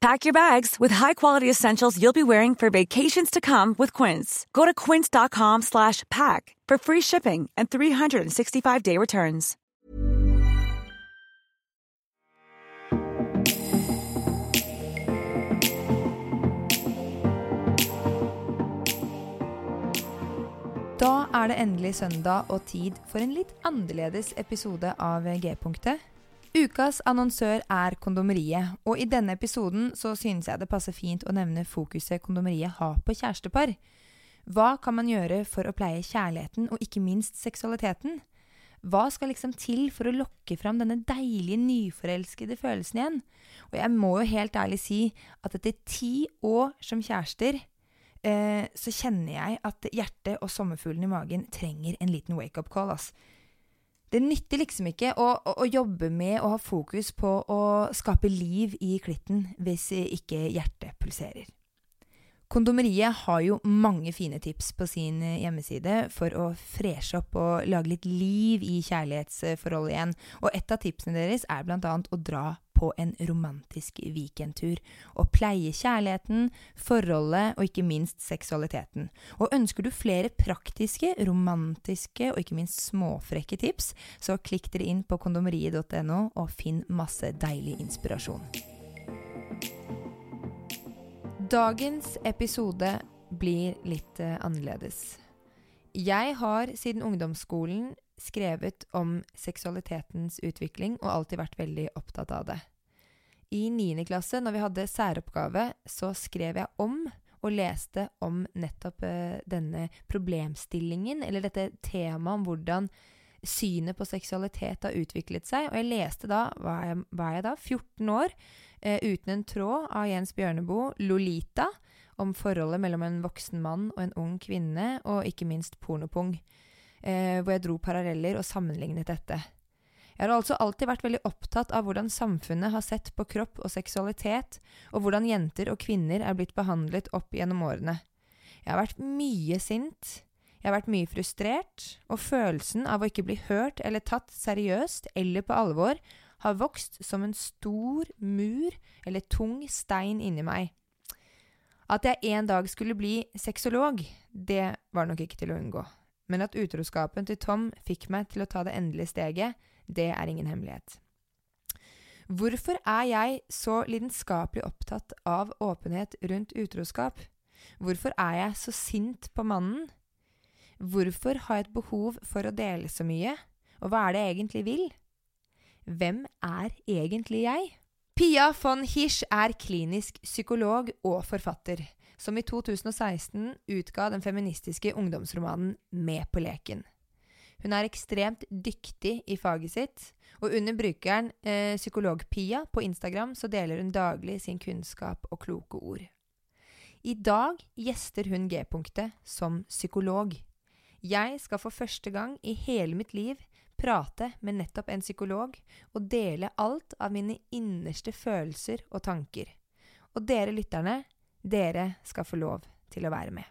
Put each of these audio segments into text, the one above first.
Pack your bags with high-quality essentials you'll be wearing for vacations to come with Quince. Go to quince.com slash pack for free shipping and 365-day returns. Da er det endelig søndag og tid for en litt annerledes episode av G-punktet. Ukas annonsør er Kondomeriet, og i denne episoden så synes jeg det passer fint å nevne fokuset Kondomeriet har på kjærestepar. Hva kan man gjøre for å pleie kjærligheten, og ikke minst seksualiteten? Hva skal liksom til for å lokke fram denne deilige, nyforelskede følelsen igjen? Og jeg må jo helt ærlig si at etter ti år som kjærester, eh, så kjenner jeg at hjertet og sommerfuglen i magen trenger en liten wake-up call. ass. Det nytter liksom ikke å, å, å, jobbe med å ha fokus på å skape liv i klitten hvis ikke hjertet pulserer. Kondomeriet har jo mange fine tips på sin hjemmeside for å freshe opp og lage litt liv i kjærlighetsforholdet igjen, og et av tipsene deres er blant annet å dra på en romantisk weekendtur og pleie kjærligheten, forholdet og ikke minst seksualiteten. Og ønsker du flere praktiske, romantiske og ikke minst småfrekke tips, så klikk dere inn på kondomeriet.no og finn masse deilig inspirasjon. Dagens episode blir litt uh, annerledes. Jeg har siden ungdomsskolen skrevet om seksualitetens utvikling og alltid vært veldig opptatt av det. I 9. klasse, når vi hadde særoppgave, så skrev jeg om og leste om nettopp uh, denne problemstillingen, eller dette temaet om hvordan synet på seksualitet har utviklet seg. Og jeg leste da, var jeg, var jeg da, 14 år, eh, uten en tråd av Jens Bjørneboe, 'Lolita', om forholdet mellom en voksen mann og en ung kvinne, og ikke minst pornopung, eh, hvor jeg dro paralleller og sammenlignet dette. Jeg har altså alltid vært veldig opptatt av hvordan samfunnet har sett på kropp og seksualitet, og hvordan jenter og kvinner er blitt behandlet opp gjennom årene. Jeg har vært mye sint. Jeg har vært mye frustrert, og følelsen av å ikke bli hørt eller tatt seriøst eller på alvor har vokst som en stor mur eller tung stein inni meg. At jeg en dag skulle bli sexolog, det var nok ikke til å unngå. Men at utroskapen til Tom fikk meg til å ta det endelige steget, det er ingen hemmelighet. Hvorfor er jeg så lidenskapelig opptatt av åpenhet rundt utroskap? Hvorfor er jeg så sint på mannen? Hvorfor har jeg et behov for å dele så mye? Og hva er det jeg egentlig vil? Hvem er egentlig jeg? Pia von Hirsch er klinisk psykolog og forfatter, som i 2016 utga den feministiske ungdomsromanen Med på leken. Hun er ekstremt dyktig i faget sitt, og under brukeren eh, Psykologpia på Instagram så deler hun daglig sin kunnskap og kloke ord. I dag gjester hun G-punktet som psykolog. Jeg skal for første gang i hele mitt liv prate med nettopp en psykolog og dele alt av mine innerste følelser og tanker. Og dere lytterne, dere skal få lov til å være med.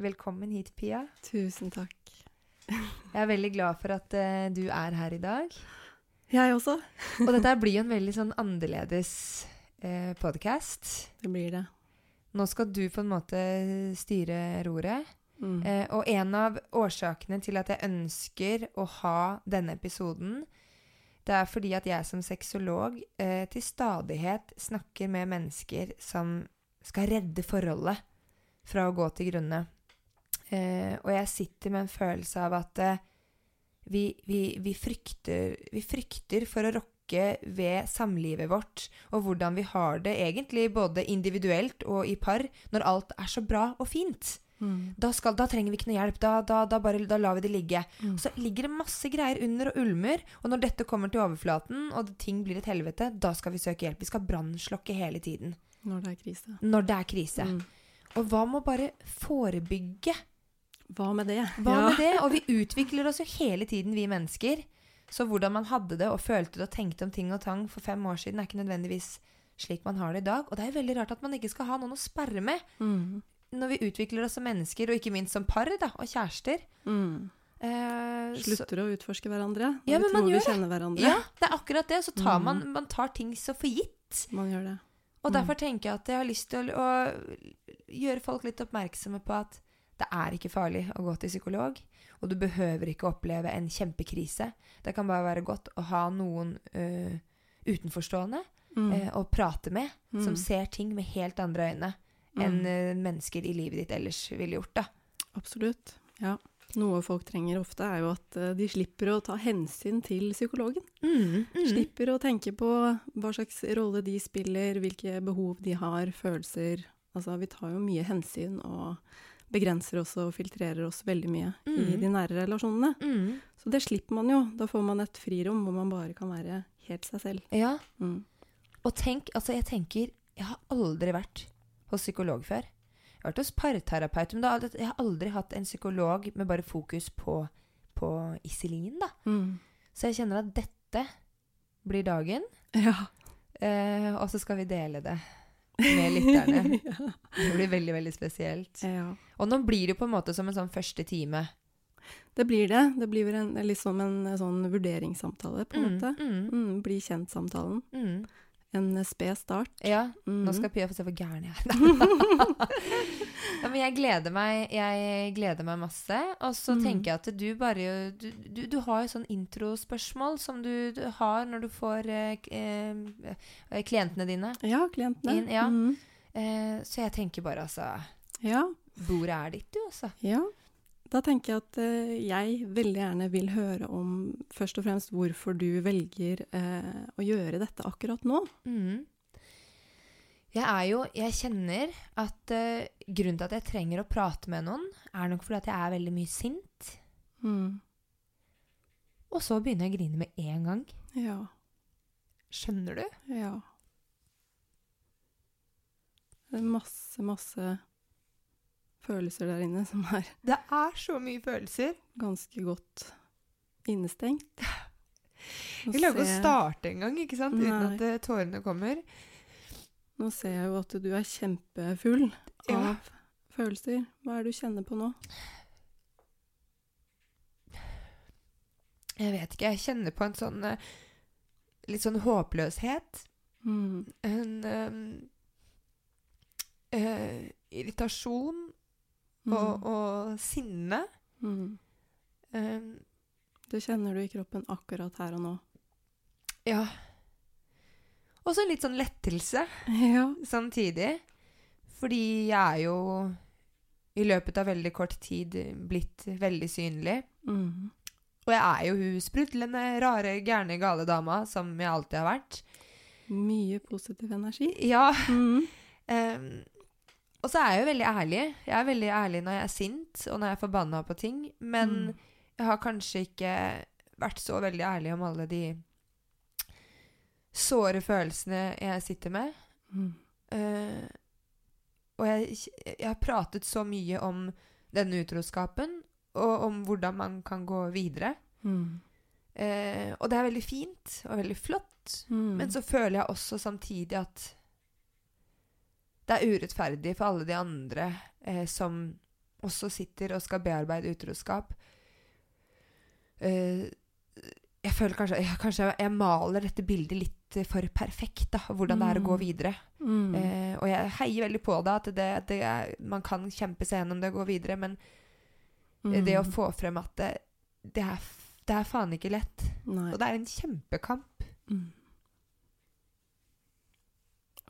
Velkommen hit, Pia. Tusen takk. Jeg er veldig glad for at uh, du er her i dag. Jeg også. og dette blir jo en veldig sånn annerledes eh, podkast. Det blir det. Nå skal du på en måte styre roret. Mm. Eh, og en av årsakene til at jeg ønsker å ha denne episoden, det er fordi at jeg som sexolog eh, til stadighet snakker med mennesker som skal redde forholdet fra å gå til grunne. Eh, og jeg sitter med en følelse av at eh, vi, vi, vi, frykter, vi frykter for å rokke ved samlivet vårt, og hvordan vi har det egentlig både individuelt og i par, når alt er så bra og fint. Mm. Da, skal, da trenger vi ikke noe hjelp. Da, da, da, bare, da lar vi det ligge. Mm. Så ligger det masse greier under og ulmer, og når dette kommer til overflaten, og ting blir et helvete, da skal vi søke hjelp. Vi skal brannslokke hele tiden. Når det er krise. Når det er krise. Mm. Og hva med å bare forebygge? Hva med det? Hva med det? Og vi utvikler oss jo hele tiden, vi mennesker. Så hvordan man hadde det og følte det og tenkte om ting og tang for fem år siden, er ikke nødvendigvis slik man har det i dag. Og det er jo veldig rart at man ikke skal ha noen å sperre med Mm. Når vi utvikler oss som mennesker, og ikke minst som par da, og kjærester. Mm. Eh, så, Slutter å utforske hverandre. Ja, men vi man tror vi det. kjenner hverandre. ja, det er akkurat det. Så tar Mm. man, man tar ting så for gitt. Man gjør det. Og Mm. derfor tenker jeg at jeg har lyst til å, å gjøre folk litt oppmerksomme på at det er ikke farlig å gå til psykolog. Og du behøver ikke oppleve en kjempekrise. Det kan bare være godt å ha noen uh, utenforstående Mm. uh, å prate med, som Mm. ser ting med helt andre øyne enn øh, mennesker i livet ditt ellers ville gjort. da. Absolutt. Ja. Noe folk trenger ofte, er jo at eh, de slipper å ta hensyn til psykologen. Mm, Slipper å tenke på hva slags rolle de spiller, hvilke behov de har, følelser. Altså, vi tar jo mye hensyn og begrenser oss og filtrerer oss veldig mye i Mm. de nære relasjonene. Mm. Så det slipper man jo. Da får man et frirom hvor man bare kan være helt seg selv. Ja, Mm. Og tenk, altså jeg tenker Jeg har aldri vært hos psykolog før. Jeg har vært hos parterapeut, men da, jeg har aldri hatt en psykolog med bare fokus på, på Iselin, da. Mm. Så jeg kjenner at dette blir dagen, Ja. eh, og så skal vi dele det med lytterne. ja. Det blir veldig, veldig spesielt. ja. Og nå blir det jo på en måte som en sånn første time. Det blir det. Det blir en, liksom en, sånn vurderingssamtale, på en Mm, måte. mm, Mm, bli kjent-samtalen. mm. En sped start. Ja, Mm. nå skal Pia få se hvor gæren jeg er. ja, men jeg gleder meg Jeg gleder meg masse. Og så Mm. tenker jeg at du bare Du, du, du har jo sånn introspørsmål som du, du har når du får eh, eh, klientene dine. Ja, klientene. Inn, ja. Mm. Eh, så jeg tenker bare altså ja. Bordet er ditt, du, altså. Ja. Da tenker jeg at eh, jeg veldig gjerne vil høre om først og fremst hvorfor du velger eh, å gjøre dette akkurat nå. Mm. Jeg er jo Jeg kjenner at eh, grunnen til at jeg trenger å prate med noen, er nok fordi at jeg er veldig mye sint. Mm. Og så begynner jeg å grine med en gang. Ja. Skjønner du? Ja. Det er masse, masse følelser der inne som er Det er så mye følelser. ganske godt innestengt. Vi klarer ikke å starte engang, ikke sant? Uten at eh, tårene kommer. Nå ser jeg jo at du er kjempefull av Ja. følelser. Hva er det du kjenner på nå? Jeg vet ikke, jeg kjenner på en sånn eh, litt sånn håpløshet. Mm. En um, uh, irritasjon Mm. og, og sinne. Mm. Um, Det kjenner du i kroppen akkurat her og nå. ja. Og så litt sånn lettelse Ja. samtidig. Fordi jeg er jo i løpet av veldig kort tid blitt veldig synlig. Mm. Og jeg er jo hun sprudlende, rare, gærne, gale dama som jeg alltid har vært. Mye positiv energi. Ja. Mm. ehm, og så er jeg jo veldig ærlig. Jeg er veldig ærlig når jeg er sint, og når jeg er forbanna på ting. Men Mm. jeg har kanskje ikke vært så veldig ærlig om alle de såre følelsene jeg sitter med. Mm. Uh, og jeg, jeg har pratet så mye om denne utroskapen, og om hvordan man kan gå videre. Mm. Uh, og det er veldig fint og veldig flott. Mm. Men så føler jeg også samtidig at det er urettferdig for alle de andre eh, som også sitter og skal bearbeide utroskap. Eh, jeg føler kanskje, jeg, kanskje jeg maler dette bildet litt for perfekt, da, hvordan det er å gå Mm. videre. Mm. Eh, og jeg heier veldig på det, at det, det er, man kan kjempe seg gjennom det og gå videre, men mm. det å få frem at det, det, er, det er faen ikke lett. Nei. Og det er en kjempekamp. Mm.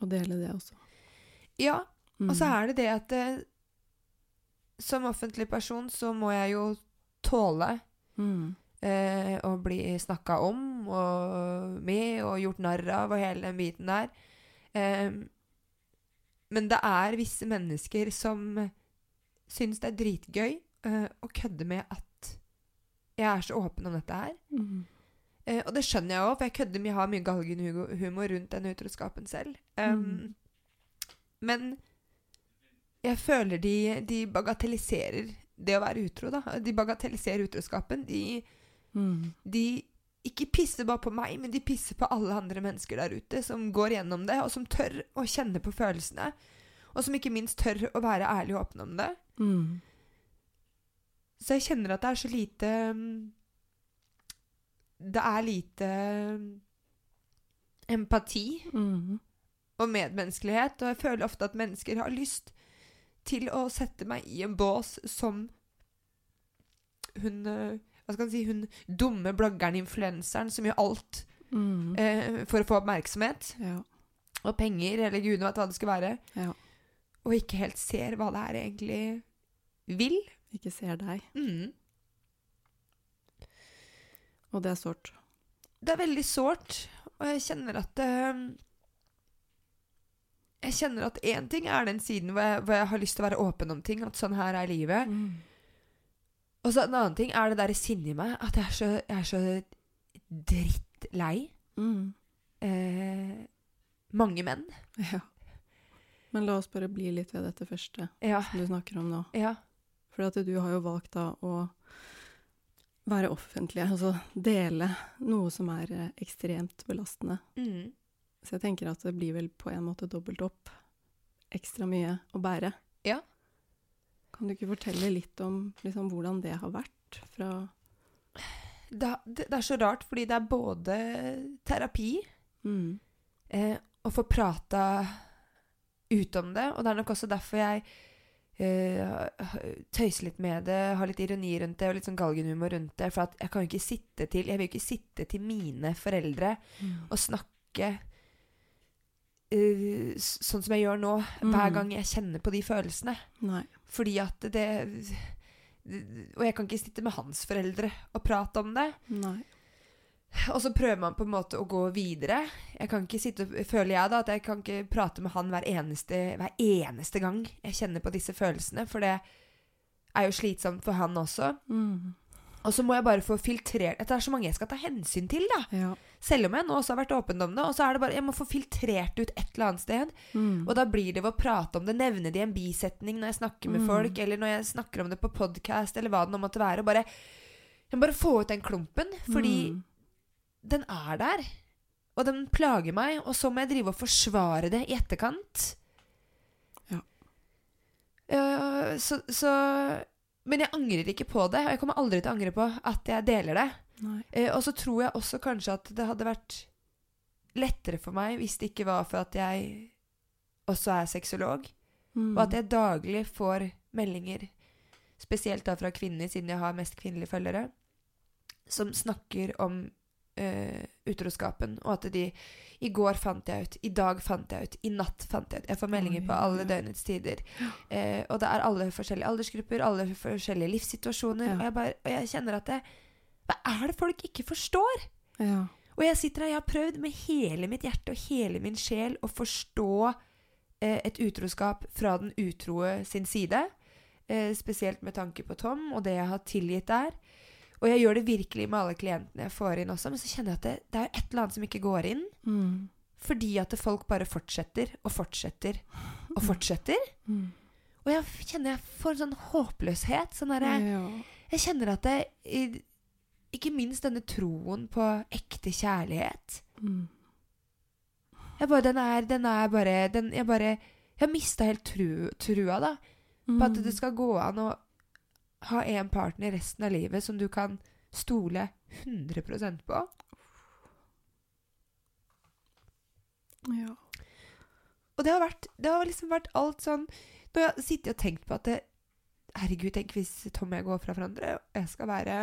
Og dele det også. Ja, Mm. Og så er det det at eh, som offentlig person så må jeg jo tåle mm. eh, bli snakka om og med og gjort narr av og hele den biten der. Eh, men det er visse mennesker som syns det er dritgøy eh, å kødde med at jeg er så åpen om dette her. Mm. Eh, og det skjønner jeg òg, for jeg kødder mye, har mye galgenhumor rundt den utroskapen selv. Um, Mm. Men jeg føler de, de bagatelliserer det å være utro, da. De bagatelliserer utroskapen. De, Mm. de ikke pisser bare på meg, men de pisser på alle andre mennesker der ute som går gjennom det, og som tør å kjenne på følelsene. Og som ikke minst tør å være ærlig og åpen om det. Mm. Så jeg kjenner at det er så lite Det er lite mm, empati Mm. Og medmenneskelighet, og jeg føler ofte at mennesker har lyst til å sette meg i en bås som hun eh, Hva skal man si Hun dumme bloggeren, influenseren, som gjør alt Mm. eh, for å få oppmerksomhet Ja. og penger, eller gudene vet hva det skal være, ja. og ikke helt ser hva det er egentlig vil. Ikke ser deg. Mm. Og det er sårt. Det er veldig sårt, og jeg kjenner at eh, Jeg kjenner at én ting er den siden hvor jeg, hvor jeg har lyst til å være åpen om ting, at sånn her er livet. Mm. Og så en annen ting er det der sinnet i meg, at jeg er så, jeg er så drittlei Mm. eh, mange menn. Ja. Men la oss bare bli litt ved dette første Ja. som du snakker om nå. Ja. For at du har jo valgt da å være offentlig, altså dele noe som er eh, ekstremt belastende. Mm. Så jeg tenker at det blir vel på en måte dobbelt opp. Ekstra mye å bære. Ja. Kan du ikke fortelle litt om liksom, hvordan det har vært fra Det, det, det er så rart, fordi det er både terapi mm. eh, og få prata ut om det, og det er nok også derfor jeg eh, tøyser litt med det, har litt ironi rundt det og litt sånn galgenhumor rundt det. For at jeg kan jo ikke sitte til Jeg vil jo ikke sitte til mine foreldre og snakke s- sånn som jeg gjør nå, hver Mm. gang jeg kjenner på de følelsene. Nei. Fordi at det, det Og jeg kan ikke sitte med hans foreldre og prate om det. Nei. Og så prøver man på en måte å gå videre. Jeg kan ikke sitte Føler jeg da at jeg kan ikke prate med han hver eneste, hver eneste gang jeg kjenner på disse følelsene, for det er jo slitsomt for han også. Mm. Og så må jeg bare få filtrert Det er så mange jeg skal ta hensyn til, da. Ja. Selv om jeg nå også har vært åpen om det. Og så er det bare Jeg må få filtrert ut et eller annet sted. Mm. Og da blir det ved å prate om det, nevne det i en bisetning når jeg snakker med Mm. folk, eller når jeg snakker om det på podkast, eller hva det nå måtte være. Og bare, jeg må bare få ut den klumpen, fordi Mm. den er der. Og den plager meg, og så må jeg drive og forsvare det i etterkant. Ja. Uh, så, så Men jeg angrer ikke på det, og jeg kommer aldri til å angre på at jeg deler det. Eh, og så tror jeg også kanskje at det hadde vært lettere for meg hvis det ikke var for at jeg også er sexolog. Mm. Og at jeg daglig får meldinger, spesielt da fra kvinner, siden jeg har mest kvinnelige følgere, som snakker om eh, utroskapen, og at de I går fant jeg ut, i dag fant jeg ut, i natt fant jeg ut. Jeg får meldinger på alle døgnets tider. Uh, og det er alle forskjellige aldersgrupper, alle forskjellige livssituasjoner. Ja. Og, jeg bare, og jeg kjenner at det Hva er det folk ikke forstår? Ja. Og jeg sitter her, jeg har prøvd med hele mitt hjerte og hele min sjel å forstå uh, et utroskap fra den utroe sin side. Spesielt med tanke på Tom og det jeg har tilgitt der. Og jeg gjør det virkelig med alle klientene jeg får inn også, men så kjenner jeg at det, det er et eller annet som ikke går inn. Mm. Fordi at folk bare fortsetter og fortsetter og fortsetter. Mm. Og jeg kjenner jeg får en sånn håpløshet. Sånn der, Ja. Jeg kjenner at det Ikke minst denne troen på ekte kjærlighet. Mm. Jeg bare, den er, den er bare den, Jeg bare Jeg har mista helt tru, trua, da. På at Mm. det skal gå an å ha en partner resten av livet som du kan stole 100% på. Ja. Og det har vært Det har liksom vært alt sånn Når jeg har sittet og tenkt på at det, Herregud, tenk hvis Tom og jeg går fra hverandre, og jeg skal være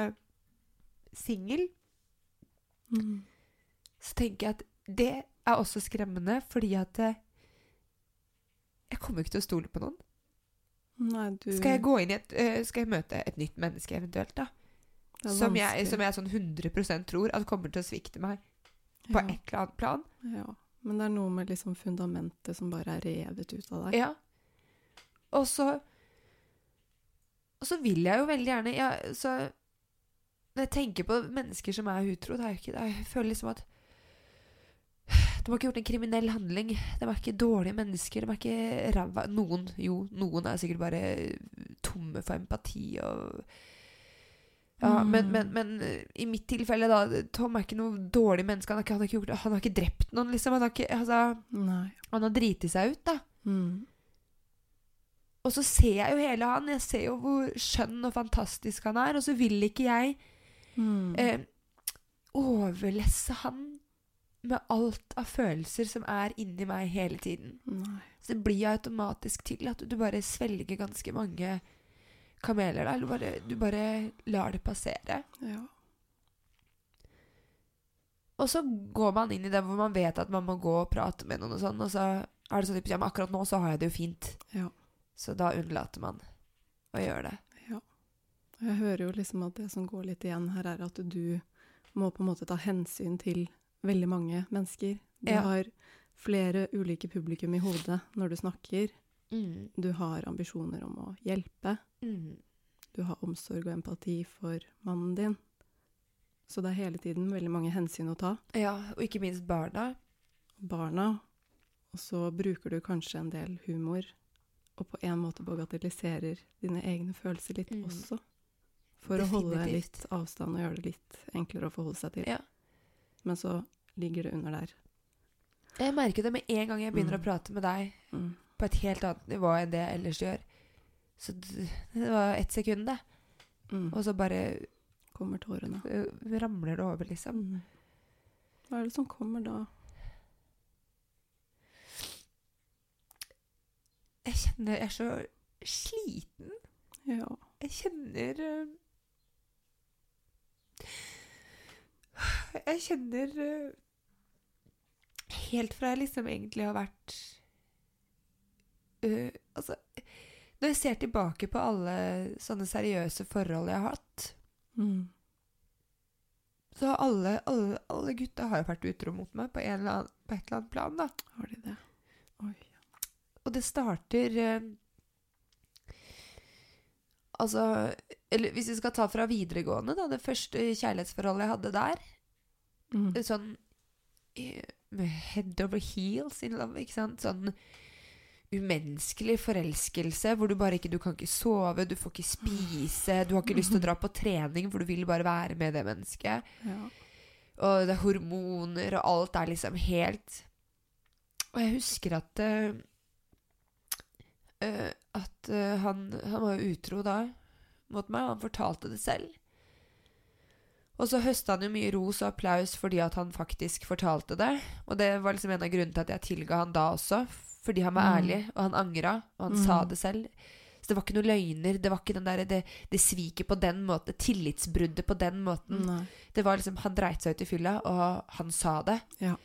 singel, Mm. så tenker jeg at det er også skremmende, fordi at eh, Jeg kommer ikke til å stole på noen. Nei, du Skal jeg gå inn i et øh, Skal jeg møte et nytt menneske eventuelt, da? Som jeg, som jeg sånn 100 tror at kommer til å svikte meg på ja. et eller annet plan. Ja. Men det er noe med liksom fundamentet som bare er revet ut av deg. Ja. Og så Og så vil jeg jo veldig gjerne ja, så Når jeg tenker på mennesker som er utro, det er jo ikke det Jeg føler liksom at De har ikke gjort en kriminell handling. De er ikke dårlige mennesker. De er ikke ræva Noen, jo, noen er sikkert bare tomme for empati og ja, Mm. men, men, men eh, i mitt tilfelle, da Tom er ikke noe dårlig menneske. Han har ikke, han har ikke, gjort, han har ikke drept noen, liksom. Han har, ikke, altså, han har driti seg ut, da. Mm. Og så ser jeg jo hele han. Jeg ser jo hvor skjønn og fantastisk han er. Og så vil ikke jeg Mm. eh, overlesse han med alt av følelser som er inni meg hele tiden. Nei. Så det blir automatisk til at du bare svelger ganske mange kameler. Eller bare, du bare lar det passere. Ja. Og så går man inn i det hvor man vet at man må gå og prate med noen, og sånn, og så er det sånn at ja, men akkurat nå så har jeg det jo fint. Ja. Så da unnlater man å gjøre det. ja. Jeg hører jo liksom at det som går litt igjen her, er at du må på en måte ta hensyn til veldig mange mennesker. Du Ja. har flere ulike publikum i hodet når du snakker. Mm. Du har ambisjoner om å hjelpe. Mm. Du har omsorg og empati for mannen din. Så det er hele tiden veldig mange hensyn å ta. Ja, og ikke minst barna. Barna. Og så bruker du kanskje en del humor, og på en måte bagatelliserer dine egne følelser litt Mm. også. For å holde litt avstand og gjøre det litt enklere å forholde seg til. Ja. Men så ligger det under der. Jeg merker det med en gang jeg begynner Mm. å prate med deg Mm. på et helt annet nivå enn det jeg ellers gjør. Så det var ett sekund, det. Mm. Og så bare kommer tårene. ramler det over, liksom. Mm. Hva er det som kommer da? Jeg kjenner jeg er så sliten. Ja. Jeg kjenner Jeg kjenner Helt fra jeg liksom egentlig har vært øh, Altså Når jeg ser tilbake på alle sånne seriøse forhold jeg har hatt, Mm. så alle, alle, alle gutta har jo vært utro mot meg på, en eller annen, på et eller annet plan, da. Har de det? Oi. Og det starter eh, Altså Eller hvis vi skal ta fra videregående, da. Det første kjærlighetsforholdet jeg hadde der. Mm. Sånn head over heels in love, ikke sant? Sånn umenneskelig forelskelse hvor du bare ikke Du kan ikke sove, du får ikke spise, du har ikke lyst til å dra på trening, for du vil bare være med det mennesket. Ja. Og det er hormoner, og alt er liksom helt Og jeg husker at uh, At uh, han, han var jo utro da mot meg, og han fortalte det selv. Og så høsta han jo mye ros og applaus fordi at han faktisk fortalte det. Og det var liksom en av grunnene til at jeg tilga han da også, fordi han var Mm. ærlig, og han angra, og han Mm. sa det selv. Så det var ikke noen løgner, det var ikke den der, det, det sviket på den måten, tillitsbruddet på den måten. Nei. Det var liksom, Han dreit seg ut i fylla, og han sa det. Ja.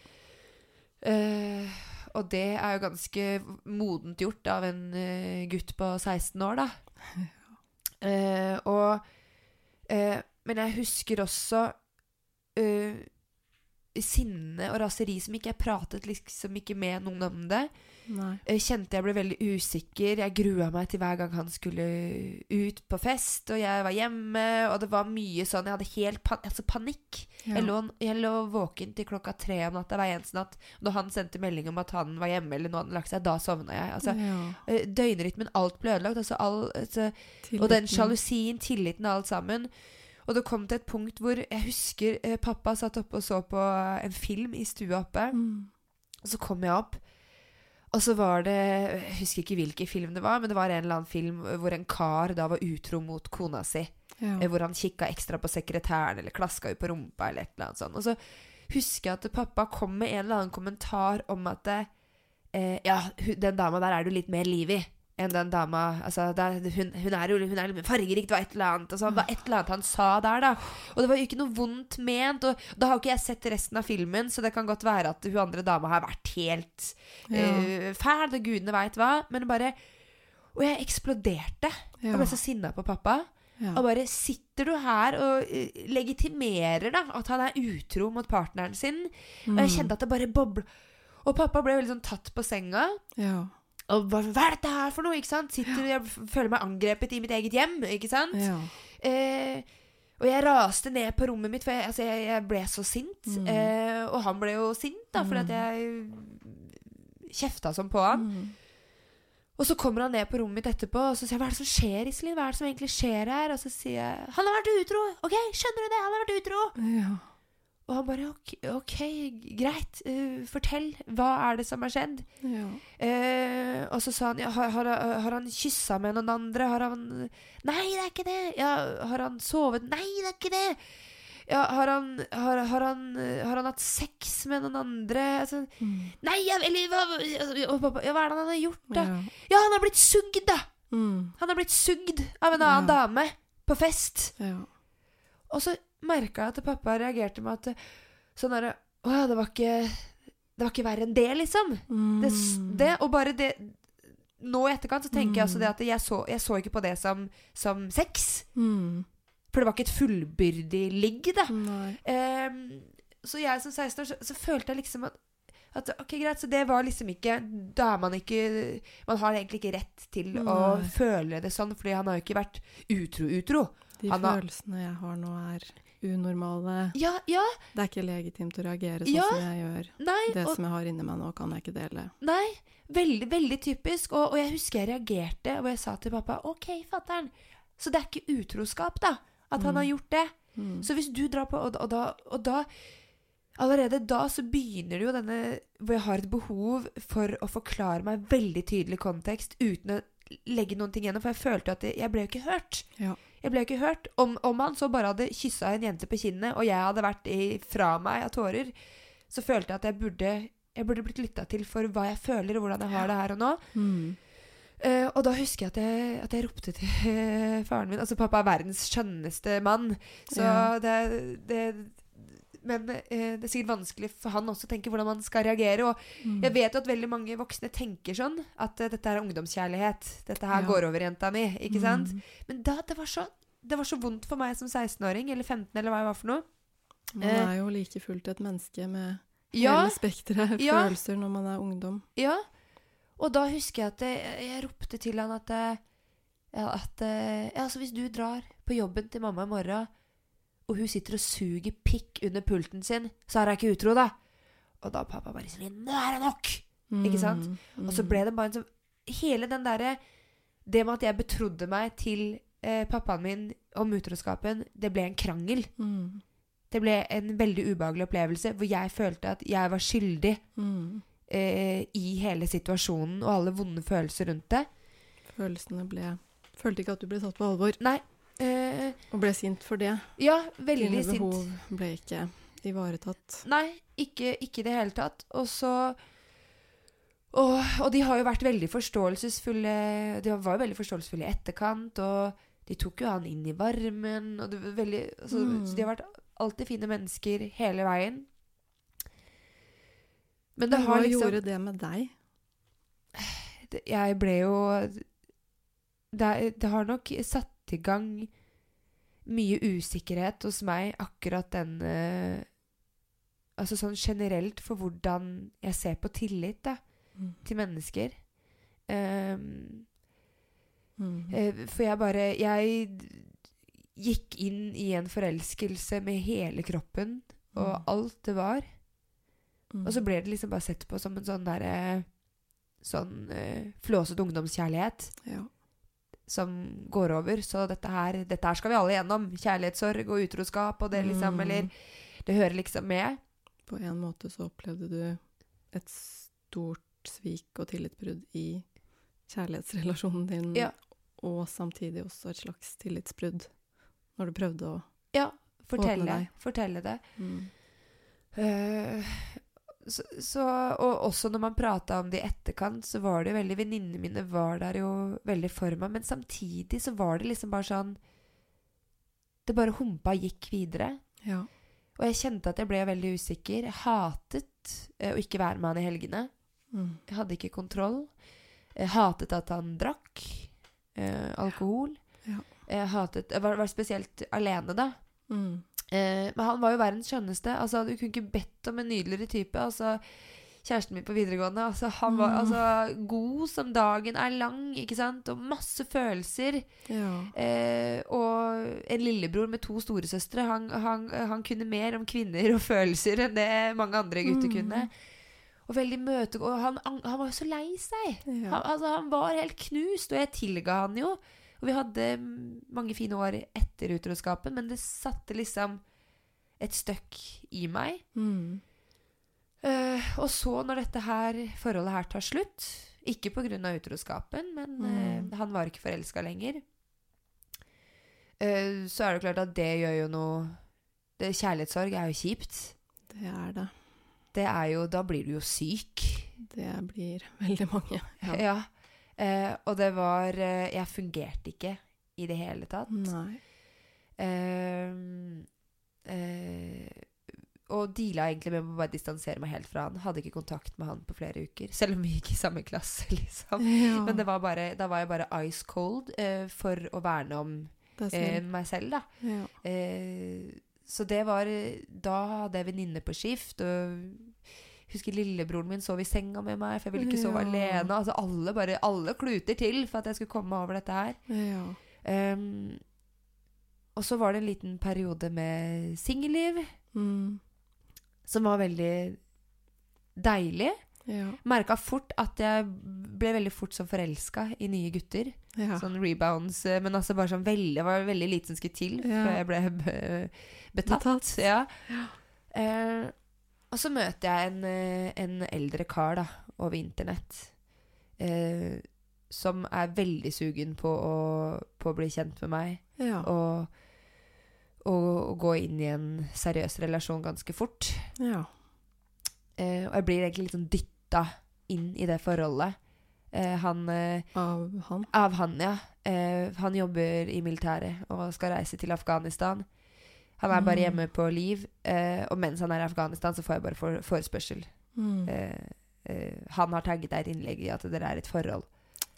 Uh, og det er jo ganske modent gjort av en uh, gutt på 16 år, da. Uh, og Men jeg husker også uh, sinne og raseri som ikke Jeg pratet liksom ikke med noen om det. Nei. Kjente jeg ble veldig usikker. Jeg grua meg til hver gang han skulle ut på fest, og jeg var hjemme, og det var mye sånn Jeg hadde helt pan altså panikk. Ja. Jeg, lå, jeg lå våken til klokka tre om natta hver eneste natt. Når han sendte melding om at han var hjemme, eller nå hadde han lagt seg, da sovna jeg. Altså, ja. eh, Døgnrytmen, alt ble ødelagt. Altså, all, altså, og den sjalusien, tilliten og alt sammen. Og det kom til et punkt hvor jeg husker eh, pappa satt oppe og så på en film i stua oppe. Mm. Og så kom jeg opp, og så var det Jeg husker ikke hvilken film det var, men det var en eller annen film hvor en kar da var utro mot kona si. Ja. Eh, Hvor han kikka ekstra på sekretæren, eller klaska ut på rumpa, eller et eller annet sånt. Og så husker jeg at pappa kom med en eller annen kommentar om at eh, Ja, den dama der er du litt mer liv i enn den dama Altså, det er, hun, hun er hun er fargerikt, var et eller annet. Altså, var et eller annet han sa der, da. Og det var jo ikke noe vondt ment. Og da har jo ikke jeg sett resten av filmen, så det kan godt være at hun andre dama har vært helt Ja. eh, fæl, og gudene veit hva. Men bare Og jeg eksploderte. Ja. Jeg ble så sinna på pappa. Ja. Og bare sitter du her og uh, legitimerer da at han er utro mot partneren sin? Og jeg Mm. kjente at det bare bobla. Og pappa ble veldig sånn tatt på senga. Ja. Og bare, Hva er dette her for noe? ikke sant? Sitter, Jeg føler meg angrepet i mitt eget hjem. ikke sant? ja. Eh, og jeg raste ned på rommet mitt, for jeg, altså, jeg, jeg ble så sint. Mm. Eh, og han ble jo sint, da, fordi at jeg kjefta sånn på han. Mm. Og så kommer han ned på rommet mitt etterpå og så sier jeg, hva er det som skjer, Iselin? Hva er det som egentlig skjer her? Og så sier jeg han har vært utro! OK, skjønner du det? Han har vært utro! Ja. Og han bare OK, okay greit, uh, fortell. Hva er det som har skjedd? Ja. Uh, og så sa han ja, har, har, har han kyssa med noen andre? Har han Nei, det er ikke det! Ja, har han sovet? Nei, det er ikke det! Ja, har han, har, har han, har han hatt sex med noen andre? Altså, Mm. nei, eller hva, hva er det han har gjort, da? Ja. Ja, han har blitt sugd, da! Mm. Han har blitt sugd av en annen dame på fest. Ja. Og så merka jeg at pappa reagerte med at sånn derre Å ja, det var ikke Det var ikke verre enn det, liksom. Mm. det, og bare det Nå i etterkant så tenker jeg også Mm. det at jeg så, jeg så ikke på det som, som sex. Mm. For det var ikke et fullbyrdig ligg, da. Nei. Ehm, så jeg som 16 år, så, så følte jeg liksom at, at Ok, greit, så det var liksom ikke Da er man ikke Man har egentlig ikke rett til å føle det sånn, fordi han har jo ikke vært utro-utro. De Han har- følelsene jeg har nå, er unormale. Ja, ja, Det er ikke legitimt å reagere sånn Ja. som jeg gjør. nei, Det og, som jeg har inni meg nå, kan jeg ikke dele. nei. Veldig, veldig typisk. Og, og jeg husker jeg reagerte, og jeg sa til pappa OK, fatter'n. Så det er ikke utroskap, da? At han Mm. har gjort det? Mm. Så hvis du drar på Og, og, da, og da Allerede da så begynner det jo denne Hvor jeg har et behov for å forklare meg veldig tydelig kontekst uten å legge noen ting gjennom. For jeg følte at jeg ble jo ikke hørt. Ja. Jeg ble jo ikke hørt. Om, om han så bare hadde kyssa en jente på kinnet, og jeg hadde vært fra meg av tårer, så følte jeg at jeg burde jeg burde blitt lytta til for hva jeg føler, og hvordan jeg har det her og nå. Mm. Uh, og da husker jeg at jeg, at jeg ropte til faren min Altså, pappa er verdens skjønneste mann, så Ja. det, det Men eh, det er sikkert vanskelig for han også å tenke hvordan man skal reagere. Og Mm. jeg vet jo at veldig mange voksne tenker sånn, at eh, dette er ungdomskjærlighet. Dette her Ja. går over, jenta mi. Ikke sant? Mm. Men da, det var så det var så vondt for meg som 16-åring, eller 15, eller hva jeg var for noe. Man Eh. er jo like fullt et menneske med Ja, hele spekteret Ja. følelser når man er ungdom. ja. Og da husker jeg at jeg, jeg ropte til han at eh, at eh, ja, altså hvis du drar på jobben til mamma i morgen, og hun sitter og suger pikk under pulten sin, så er hun ikke utro, da. Og da pappa bare sånn Nå er det nok! Ikke sant? Mm. Og så ble det bare en sånn Hele den derre Det med at jeg betrodde meg til eh, pappaen min om utroskapen, det ble en krangel. mm. Det ble en veldig ubehagelig opplevelse hvor jeg følte at jeg var skyldig Mm. eh, i hele situasjonen og alle vonde følelser rundt det. Følelsene ble Følte ikke at du ble tatt på alvor, Nei. Eh, og ble sint for det. ja, veldig Dine sint. behov ble ikke ivaretatt. Nei, ikke, i det hele tatt. Og så og, og de har jo vært veldig forståelsesfulle De var jo veldig forståelsesfulle i etterkant, og de tok jo han inn i varmen, og veldig altså, Mm. Så de har vært alltid fine mennesker hele veien. Men det Men hva har liksom gjorde det med deg? det- Jeg ble jo det, det har nok satt i gang mye usikkerhet hos meg, akkurat den eh, Altså sånn generelt for hvordan jeg ser på tillit da, Mm. til mennesker. Um, Mm. eh, for jeg bare Jeg gikk inn i en forelskelse med hele kroppen og Mm. alt det var. Mm. Og så ble det liksom bare sett på som en sånn derre Sånn uh, flåsete ungdomskjærlighet ja. Som går over. Så dette her, dette her skal vi alle gjennom. Kjærlighetssorg og utroskap og det liksom, Mm. eller Det hører liksom med. På en måte så opplevde du et stort svik og tillitsbrudd i kjærlighetsrelasjonen din, Ja. og samtidig også et slags tillitsbrudd når du prøvde å Ja, fortelle. deg. Fortelle det. mm. Eh, så, så, og også når man prata om det i etterkant, så var det jo veldig Venninnene mine var der jo veldig for meg, men samtidig så var det liksom bare sånn Det bare humpa og gikk videre. Ja. Og jeg kjente at jeg ble veldig usikker. Jeg hatet eh, å ikke være med han i helgene. Mm. Jeg hadde ikke kontroll. Jeg hatet at han drakk eh, alkohol. Ja. Jeg hatet Jeg var, var spesielt alene, da. Mm. Eh, men han var jo verdens skjønneste. Altså, du kunne ikke bedt om en nydeligere type. Altså, kjæresten min på videregående altså, Han var Mm. altså god som dagen er lang, ikke sant? Og masse følelser. Ja. Eh, og en lillebror med to storesøstre. Han, han, han kunne mer om kvinner og følelser enn det mange andre gutter Mm. kunne. Og veldig møtegående. Han, han var jo så lei seg. Ja. Han, altså, han var helt knust, og jeg tilga han jo. Og vi hadde mange fine år etter utroskapen, men det satte liksom et støkk i meg. Mm. Uh, og så, når dette her forholdet her tar slutt Ikke pga. utroskapen, men Mm. uh, han var ikke forelska lenger. uh, så er det klart at det gjør jo noe det, Kjærlighetssorg er jo kjipt. Det er det. Det er jo Da blir du jo syk. Det blir veldig mange. Ja. Ja. Eh, og det var eh, Jeg fungerte ikke i det hele tatt. Nei. Eh, eh, og deala egentlig med å bare distansere meg helt fra han. Hadde ikke kontakt med han på flere uker. Selv om vi gikk i samme klasse, liksom. Ja. Men det var bare, da var jeg bare ice cold for å verne om meg selv, da. Ja. Eh, så det var Da hadde jeg venninne på skift. Og husker lillebroren min sov i senga med meg, for jeg ville ikke sove Ja. alene. Altså alle, bare, alle kluter til for at jeg skulle komme over dette her. ja. Um, og så var det en liten periode med singelliv, Mm. som var veldig deilig. Ja. Merka fort at jeg ble veldig fort som forelska i nye gutter. Ja. Sånn rebounds. eh, Men altså bare sånn veldig, det var veldig lite som skulle til Ja. før jeg ble be- betatt. Betatt. Ja. Eh, og så møter jeg en, eh, en eldre kar da, over internett. Eh, som er veldig sugen på å, på å bli kjent med meg. Ja. Og, og, og gå inn i en seriøs relasjon ganske fort. ja. Eh, og jeg blir egentlig litt sånn dytta inn i det forholdet. Eh, han eh, Av han. Av han, ja. Eh, han jobber i militæret og skal reise til Afghanistan. Han er bare Mm. hjemme på liv, eh, og mens han er i Afghanistan, så får jeg bare for, forespørsel. Mm. Eh, eh, han har tagget deg et innlegg i at dere er et forhold.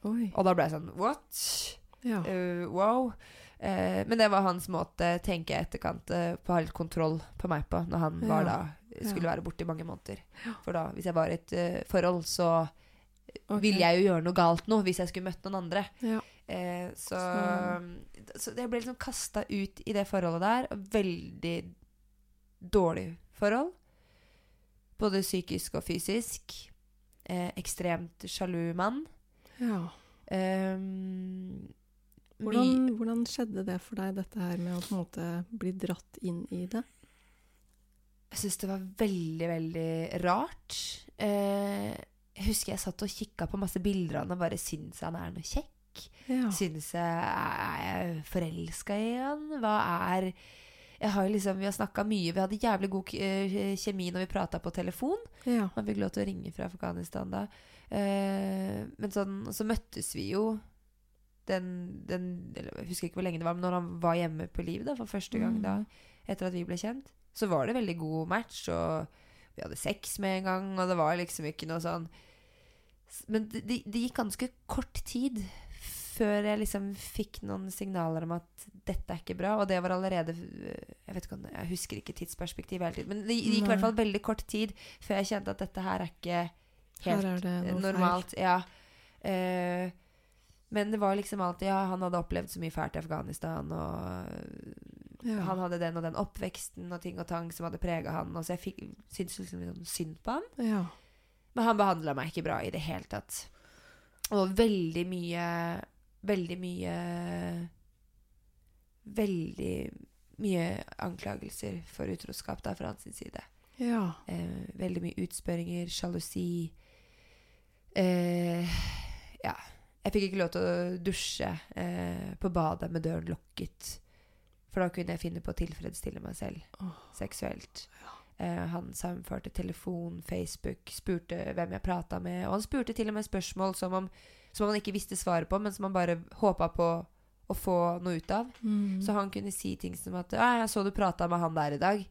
Oi. Og da ble jeg sånn What? Ja. Uh, wow. Eh, men det var hans måte, tenker jeg etterkant, eh, på å ha litt kontroll på meg på, når han var Ja. da, skulle Ja. være borte i mange måneder. For da, hvis jeg var i et uh, forhold, så okay. ville jeg jo gjøre noe galt nå, hvis jeg skulle møtt noen andre. Ja. Eh, så, Så- så jeg ble liksom kasta ut i det forholdet der. Veldig dårlig forhold. Både psykisk og fysisk. Eh, ekstremt sjalu mann. ja. Um, Hvordan, hvordan skjedde det for deg, dette her med å på en måte bli dratt inn i det? Jeg syns det var veldig, veldig rart. Eh, jeg husker jeg satt og kikka på masse bilder av han og bare syntes han er noe kjekk. Ja. Synes jeg Er jeg forelska i han? Hva er har liksom, Vi har snakka mye. Vi hadde jævlig god eh, kjemi når vi prata på telefon. Ja. Han fikk lov til å ringe fra Afghanistan da. Eh, men sånn, så møttes vi jo den, den Jeg husker ikke hvor lenge det var, men når han var hjemme på liv da, for første gang Mm. da, etter at vi ble kjent, så var det veldig god match. Og vi hadde sex med en gang, og det var liksom ikke noe sånn Men det, det, det gikk ganske kort tid før jeg liksom fikk noen signaler om at dette er ikke bra. Og det var allerede Jeg vet ikke jeg husker ikke tidsperspektivet hele tiden. Men det gikk i hvert fall veldig kort tid før jeg kjente at dette her er ikke helt er normalt. Ja. Uh, men det var liksom alltid Ja, han hadde opplevd så mye fælt i Afghanistan, og Ja. han hadde den og den oppveksten og ting og tang som hadde prega han. Og så jeg fikk, syntes liksom litt sånn synd på han. Ja. Men han behandla meg ikke bra i det hele tatt. Og veldig mye Veldig mye Veldig mye anklagelser for utroskap da fra hans side. Ja. Eh, veldig mye utspørringer, sjalusi eh, Ja. Jeg fikk ikke lov til å dusje eh, på badet med døren lukket. For da kunne jeg finne på å tilfredsstille meg selv oh. seksuelt. Eh, han samførte telefon, Facebook, spurte hvem jeg prata med. Og han spurte til og med spørsmål som, om, som han ikke visste svaret på, men som han bare håpa på å få noe ut av. Mm. Så han kunne si ting som at 'Jeg så du prata med han der i dag'.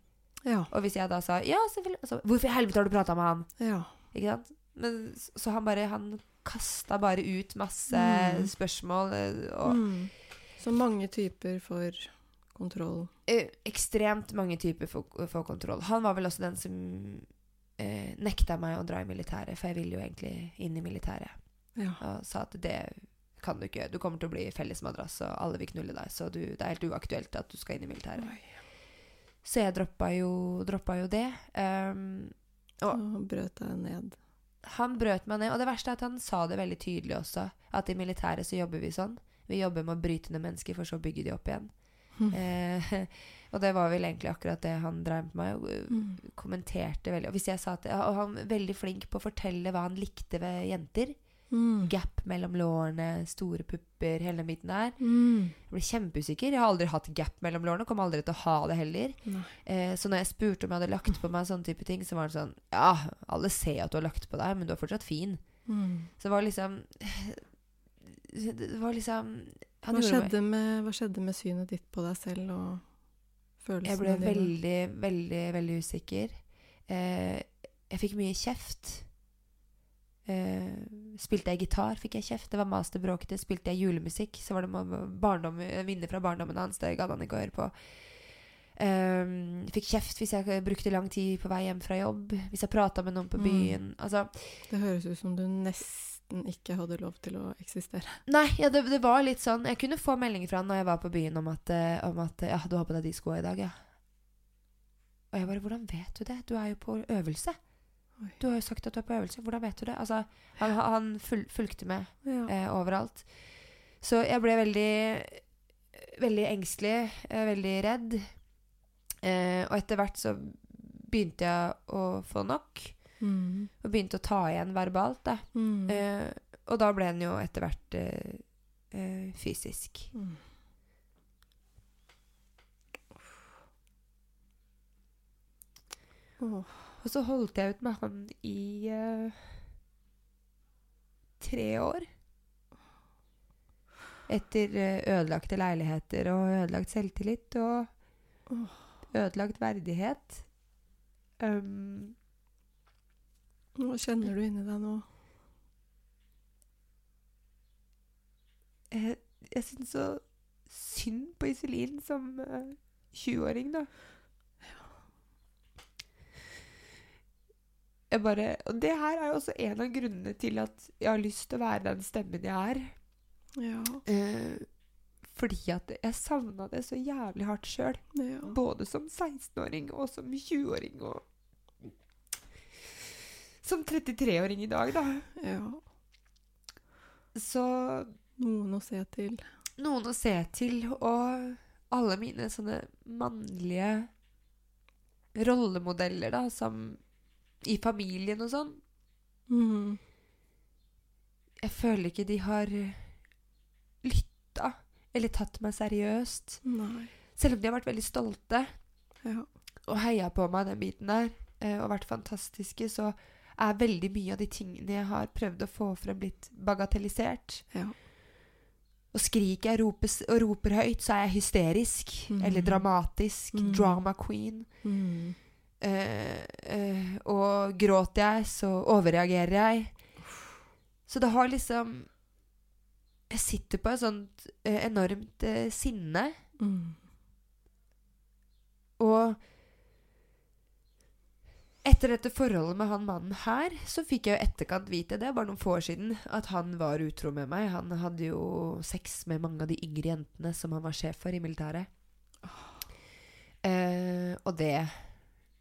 Ja. Og hvis jeg da sa 'Ja, selvfølgelig', så 'Hvorfor i helvete har du prata med han?' Ja. Ikke sant? Men, så han bare Han kasta bare ut masse Mm. spørsmål. eh, Og Mm. Så mange typer for kontroll. eh, ekstremt mange typer for, for kontroll. Han var vel også den som eh, nekta meg å dra i militæret, for jeg ville jo egentlig inn i militæret. Ja. Og sa at det kan du ikke. Du kommer til å bli fellesmadrass, og alle vil knulle deg. Så du, det er helt uaktuelt at du skal inn i militæret. Oi. Så jeg droppa jo, droppa jo det. Um, Og- han brøt deg ned. han brøt meg ned, og det verste er at han sa det veldig tydelig også. At i militæret så jobber vi sånn. Vi jobber med å bryte ned mennesker, for så å bygge de opp igjen. Eh, og det var vel egentlig akkurat det han drev med meg. Og eh, Mm. kommenterte veldig. Og hvis jeg sa at, og han var veldig flink på å fortelle hva han likte ved jenter. Mm. Gap mellom lårene, store pupper, hele den biten der. Mm. Jeg ble kjempeusikker. Jeg har aldri hatt gap mellom lårene. Kommer aldri til å ha det heller. Eh, så når jeg spurte om jeg hadde lagt på meg sånne type ting, så var det sånn Ja, alle ser at du har lagt på deg, men du er fortsatt fin. Mm. Så det var liksom Det var liksom Hva, skjedde med, hva skjedde med synet ditt på deg selv og følelsene Jeg ble veldig, veldig, veldig usikker. Eh, jeg fikk mye kjeft. Eh, spilte jeg gitar, fikk jeg kjeft. Det var master bråkete. Spilte jeg julemusikk, så var det barndom, minner fra barndommen hans. Det gadd han ikke å høre på. Um, fikk kjeft hvis jeg brukte lang tid på vei hjem fra jobb. Hvis jeg prata med noen på Mm. byen. Altså, Det høres ut som du nesten ikke hadde lov til å eksistere. Nei, ja, det, det var litt sånn Jeg kunne få melding fra han når jeg var på byen om at, eh, om at Ja, du har på deg de skoa i dag, ja. Og jeg bare Hvordan vet du det? Du er jo på øvelse. Du har jo sagt at du er på øvelse. Hvordan vet du det? Altså, han, han ful, fulgte med Ja. eh, overalt. Så jeg ble veldig Veldig engstelig, eh, veldig redd. Eh, og etter hvert så begynte jeg å få nok. Mm. Og begynte å ta igjen verbalt, da. Mm. Eh, og da ble den jo etter hvert eh, eh, fysisk. Mm. Åh. Og så holdt jeg ut med han i eh, tre år. Etter eh, ødelagte leiligheter og ødelagt selvtillit og ødelagt verdighet. Um, Hva kjenner du inni deg nå? jeg jeg syns så synd på Iselin som uh, 20-åring, da. Bare, og det her er jo også en av grunnene til at jeg har lyst til å være den stemmen jeg er. Ja. Eh, fordi at jeg savna det så jævlig hardt sjøl. ja. Både som 16-åring og som 20-åring og Som 33-åring i dag, da. ja. Så Noen å se til. noen å se til, og alle mine sånne mannlige rollemodeller, da, som i familien og sånn. Mm. Jeg føler ikke de har lytta eller tatt meg seriøst. Nei. Selv om de har vært veldig stolte Ja. og heia på meg den biten der, eh, og vært fantastiske, så er veldig mye av de tingene jeg har prøvd å få frem, blitt bagatellisert. Ja. Og skriker jeg ropes, og roper høyt, så er jeg hysterisk. Mm. Eller dramatisk. Mm. Drama queen. Mm. Eh, eh, og gråter jeg, så overreagerer jeg. Så det har liksom Jeg sitter på et sånt eh, enormt sinne. Mm. Og etter dette forholdet med han mannen her, så fikk jeg jo etterkant vite, det bare noen få år siden, at han var utro med meg. Han hadde jo sex med mange av de yngre jentene som han var sjef for i militæret. Eh, og det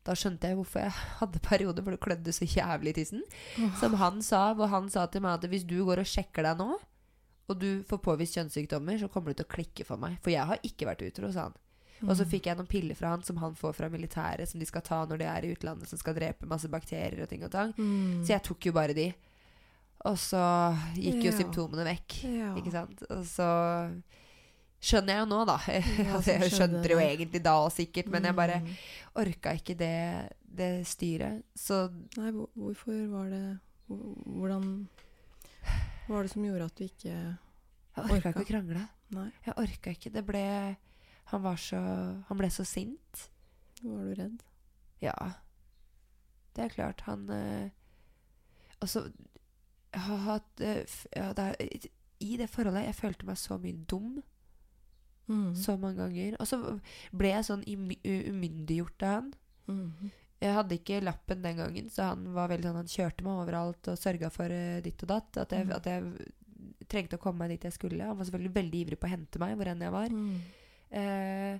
Da skjønte jeg hvorfor jeg hadde perioder hvor det klødde så jævlig i tissen. Som han sa, hvor han sa til meg at hvis du går og sjekker deg nå, og du får påvist kjønnssykdommer, så kommer du til å klikke for meg. For jeg har ikke vært utro, sa han. Og så fikk jeg noen piller fra han som han får fra militæret, som de skal ta når de er i utlandet, som skal drepe masse bakterier og ting og tang. Mm. Så jeg tok jo bare de. Og så gikk jo Ja. symptomene vekk. ja. Ikke sant? Og så skjønner jeg jo nå, da. Ja, jeg skjønte det jo egentlig da òg, sikkert, men jeg bare Mm. orka ikke det, det styret. Så Nei, hvorfor var det Hvordan Hva var det som gjorde at du ikke jeg orka Orka. ikke å krangle. Nei, Jeg orka ikke. Det ble Han var så Han ble så sint. var du redd? Ja. Det er klart. Han eh, Altså Jeg har hatt øh, ja, I det forholdet Jeg følte meg så mye dum. Mm. så mange ganger. Og så ble jeg sånn umyndiggjort av han. Mm. Jeg hadde ikke lappen den gangen, så han var veldig sånn, han kjørte meg overalt og sørga for eh, ditt og datt. At jeg, Mm. at jeg trengte å komme meg dit jeg skulle. Han var selvfølgelig veldig ivrig på å hente meg hvor enn jeg var. Mm. Eh,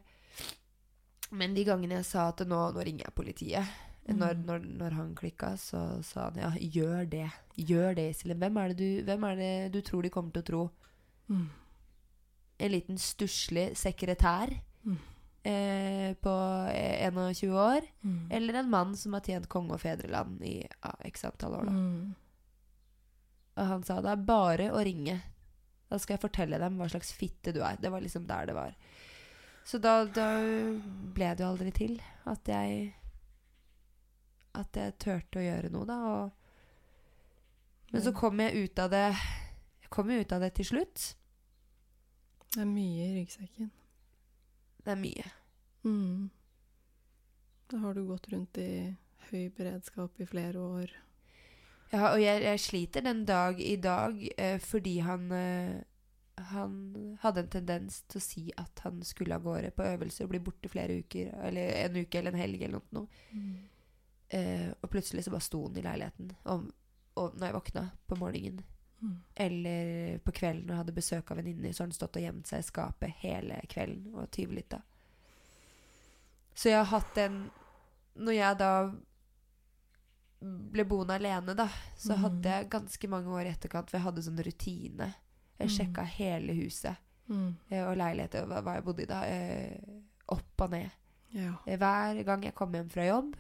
men de gangene jeg sa at nå, nå ringer jeg politiet, Mm. når, når, når han klikka, så sa han ja, gjør det. Gjør det, Iselin. Hvem, det du- hvem er det du tror de kommer til å tro? Mm. En liten stusslig sekretær Mm. eh, på 21 år? Mm. Eller en mann som har tjent konge og fedreland i ja, x antall år. Da. Mm. Og han sa det er bare å ringe. Da skal jeg fortelle dem hva slags fitte du er. Det var liksom der det var. Så da, da ble det jo aldri til at jeg At jeg turte å gjøre noe, da. Og, men så kom jeg ut av det Jeg kom jo ut av det til slutt. Det er mye i ryggsekken. Det er mye. Mm. Da har du gått rundt i høy beredskap i flere år. Ja, og jeg, jeg sliter den dag i dag eh, fordi han eh, Han hadde en tendens til å si at han skulle av gårde på øvelse og bli borte flere uker, eller en uke eller en helg eller noe. Eh, og plutselig så bare sto han i leiligheten og, og når jeg våkna på morgenen. Mm. Eller på kvelden og hadde besøk av venninner, så har den stått og gjemt seg i skapet hele kvelden og tyvlytta. Så jeg har hatt en Når jeg da ble boende alene, da, så Mhm. hadde jeg ganske mange år i etterkant For jeg hadde sånn rutine. Jeg sjekka mm. hele huset Mm. eh, og leiligheter og hva jeg bodde i da. eh, Opp og ned. Ja. Eh, Hver gang jeg kom hjem fra jobb,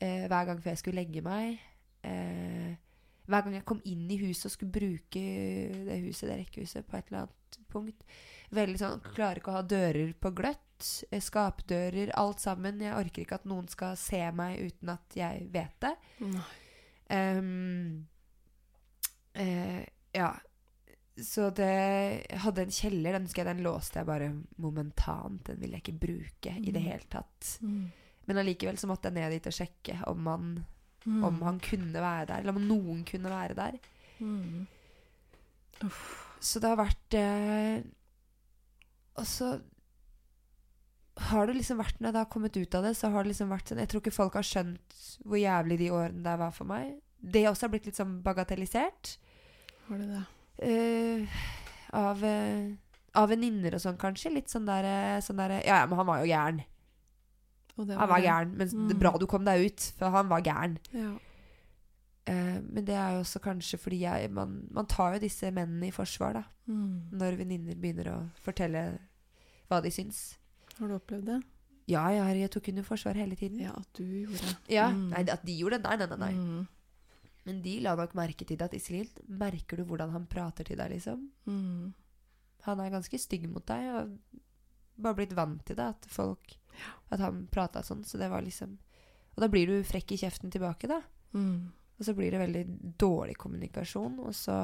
hver gang før jeg skulle legge meg, eh, hver gang jeg kom inn i huset og skulle bruke det huset, det rekkehuset, på et eller annet punkt Veldig sånn, Klarer ikke å ha dører på gløtt. eh, Skapdører, alt sammen. Jeg orker ikke at noen skal se meg uten at jeg vet det. Um, eh, ja. Så det Jeg hadde en kjeller. Den husker jeg, den låste jeg bare momentant. Den ville jeg ikke bruke i det Mm. hele tatt. Mm. Men allikevel så måtte jeg ned dit og sjekke om han, Mm. om han kunne være der. Eller om noen kunne være der. Mm. Så det har vært eh, Og så har det liksom vært Når jeg har kommet ut av det, så har det liksom vært sånn Jeg tror ikke folk har skjønt hvor jævlig de årene der var for meg. Det også har blitt litt sånn bagatellisert. Har du det? eh, av eh, av venninner og sånn, kanskje. Litt sånn der, eh, sånn der Ja, ja, men han var jo gæren. Det Han var gæren. Men det er Mm. bra du kom deg ut, for han var gæren. Ja. Eh, men det er jo også kanskje fordi jeg man, man tar jo disse mennene i forsvar, da. Mm. Når venninner begynner å fortelle hva de syns. Har du opplevd det? Ja, jeg, har- jeg tok under forsvar hele tiden. Ja, at du gjorde det. Ja, Mm. Nei, at de gjorde det? Nei, nei, nei. nei. Mm. Men de la nok merke til det at Iselin, merker du hvordan han prater til deg, liksom? Mm. Han er ganske stygg mot deg, og bare blitt vant til det, at folk At han prata sånn, så det var liksom Og da blir du frekk i kjeften tilbake, da. Mm. Og så blir det veldig dårlig kommunikasjon, og så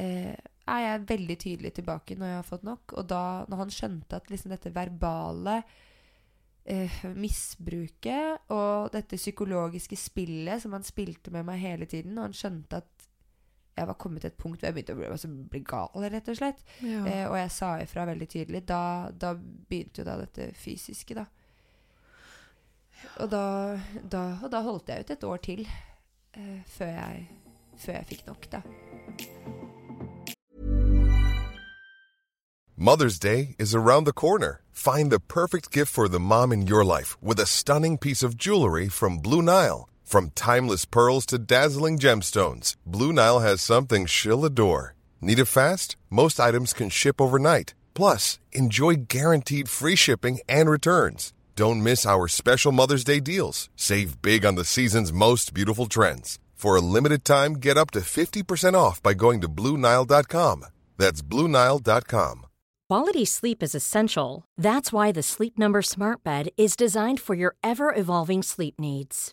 eh, er jeg veldig tydelig tilbake når jeg har fått nok. Og da, når han skjønte at liksom dette verbale eh, misbruket og dette psykologiske spillet som han spilte med meg hele tiden, og han skjønte at jeg var kommet til et punkt hvor jeg begynte å bli, altså, bli gal, rett og slett. Ja. Eh, og jeg sa ifra veldig tydelig. Da, da begynte jo da dette fysiske, da. Og da, da, og da holdt jeg ut et år til eh, før, jeg, før jeg fikk nok, da. Mother's Day is around the corner. Find the perfect gift for the mom in your life with a stunning piece of jewelry from Blue Nile. From timeless pearls to dazzling gemstones, Blue Nile has something she'll adore. Need it fast? Most items can ship overnight. Plus, enjoy guaranteed free shipping and returns. Don't miss our special Mother's Day deals. Save big on the season's most beautiful trends. For a limited time, get up to 50% off by going to BlueNile.com. That's BlueNile.com. Quality sleep is essential. That's why the Sleep Number Smart Bed is designed for your ever evolving sleep needs.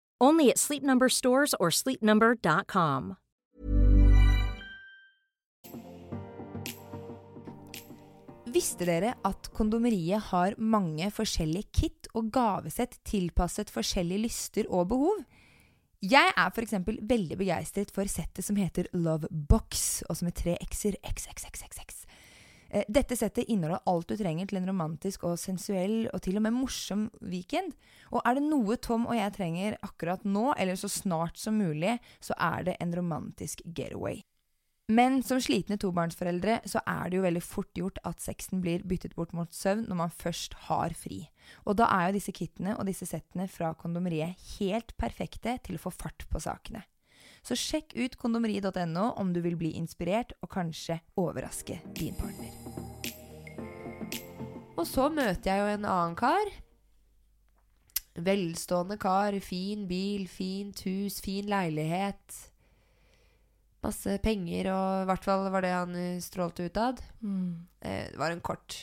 Only at Sleep Number stores or sleepnumber.com. Visste dere at kondomeriet har mange forskjellige kit og gavesett tilpasset forskjellige lyster og behov? Jeg er f.eks. veldig begeistret for settet som heter Love Box, og som er tre x-er XXXXX. Eh, Dette settet inneholder alt du trenger til en romantisk og sensuell og til og med morsom weekend. Og er det noe Tom og jeg trenger akkurat nå, eller så snart som mulig, så er det en romantisk getaway. Men som slitne tobarnsforeldre så er det jo veldig fort gjort at sexen blir byttet bort mot søvn når man først har fri. Og da er jo disse kittene og disse settene fra kondomeriet helt perfekte til å få fart på sakene. Så sjekk ut kondomeriet.no om du vil bli inspirert og kanskje overraske din partner. Og så møter jeg jo en annen kar. Velstående kar, fin bil, fint hus, fin leilighet. Masse penger, og i hvert fall var det han eh, strålte utad. Mm. Eh, det var en kort,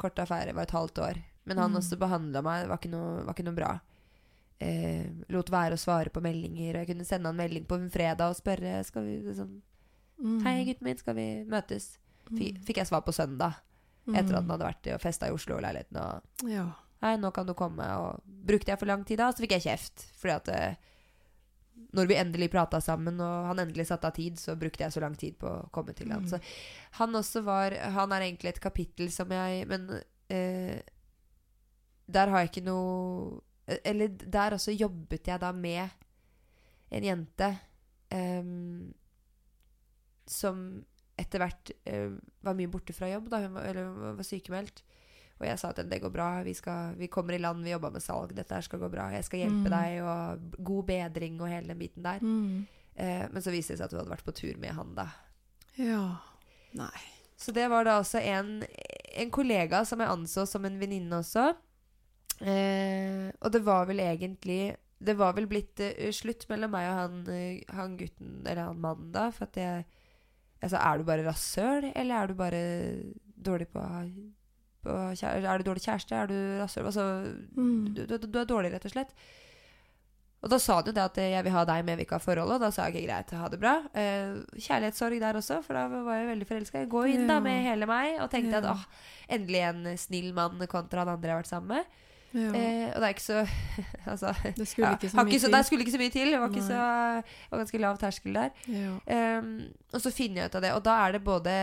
kort affære, det var et halvt år. Men han Mm. også behandla meg, det var ikke noe, var ikke noe bra. Eh, lot være å svare på meldinger, og jeg kunne sende han melding på en fredag og spørre skal vi liksom, Mm. Hei, gutten min, skal vi møtes? Mm. Fikk jeg svar på søndag, etter at han hadde vært og festa i Oslo-leiligheten. Og Ja. Hei, nå kan du komme. Og brukte jeg for lang tid da, så fikk jeg kjeft. Fordi at eh, når vi endelig prata sammen, og han endelig satte av tid, så brukte jeg så lang tid på å komme til han. Mm. Så han også var Han er egentlig et kapittel som jeg Men eh, der har jeg ikke noe Eller der også jobbet jeg da med en jente um, som etter hvert uh, var mye borte fra jobb, da hun var, eller var sykemeldt. Og jeg sa til henne det går bra, vi, skal, vi kommer i land, vi jobba med salg, dette her skal gå bra. Jeg skal hjelpe Mm. deg, og god bedring og hele den biten der. Mm. Uh, men så viste det seg at hun hadde vært på tur med han, da. Ja. Nei. Så det var da også en, en kollega som jeg anså som en venninne også. Eh, og det var vel egentlig Det var vel blitt uh, slutt mellom meg og han, uh, han gutten, eller han mannen, da. For at jeg Altså, er du bare rasshøl, eller er du bare dårlig på, på Er du dårlig kjæreste? Er du rasshøl? Altså, Mm. du, du, du er dårlig, rett og slett. Og da sa han jo det at eh, jeg vil ha deg, men jeg vil ikke ha forholdet. Og da sa jeg ikke greit, ha det bra. Eh, kjærlighetssorg der også, for da var jeg veldig forelska. Jeg går inn da med hele meg og tenkte at åh, endelig en snill mann kontra han andre jeg har vært sammen med. Ja. Eh, og det er ikke så Altså det skulle ja, ikke så mye til. Det skulle ikke så mye til. Det var, ikke så, det var ganske lav terskel der. Ja. Um, og så finner jeg ut av det, og da er det både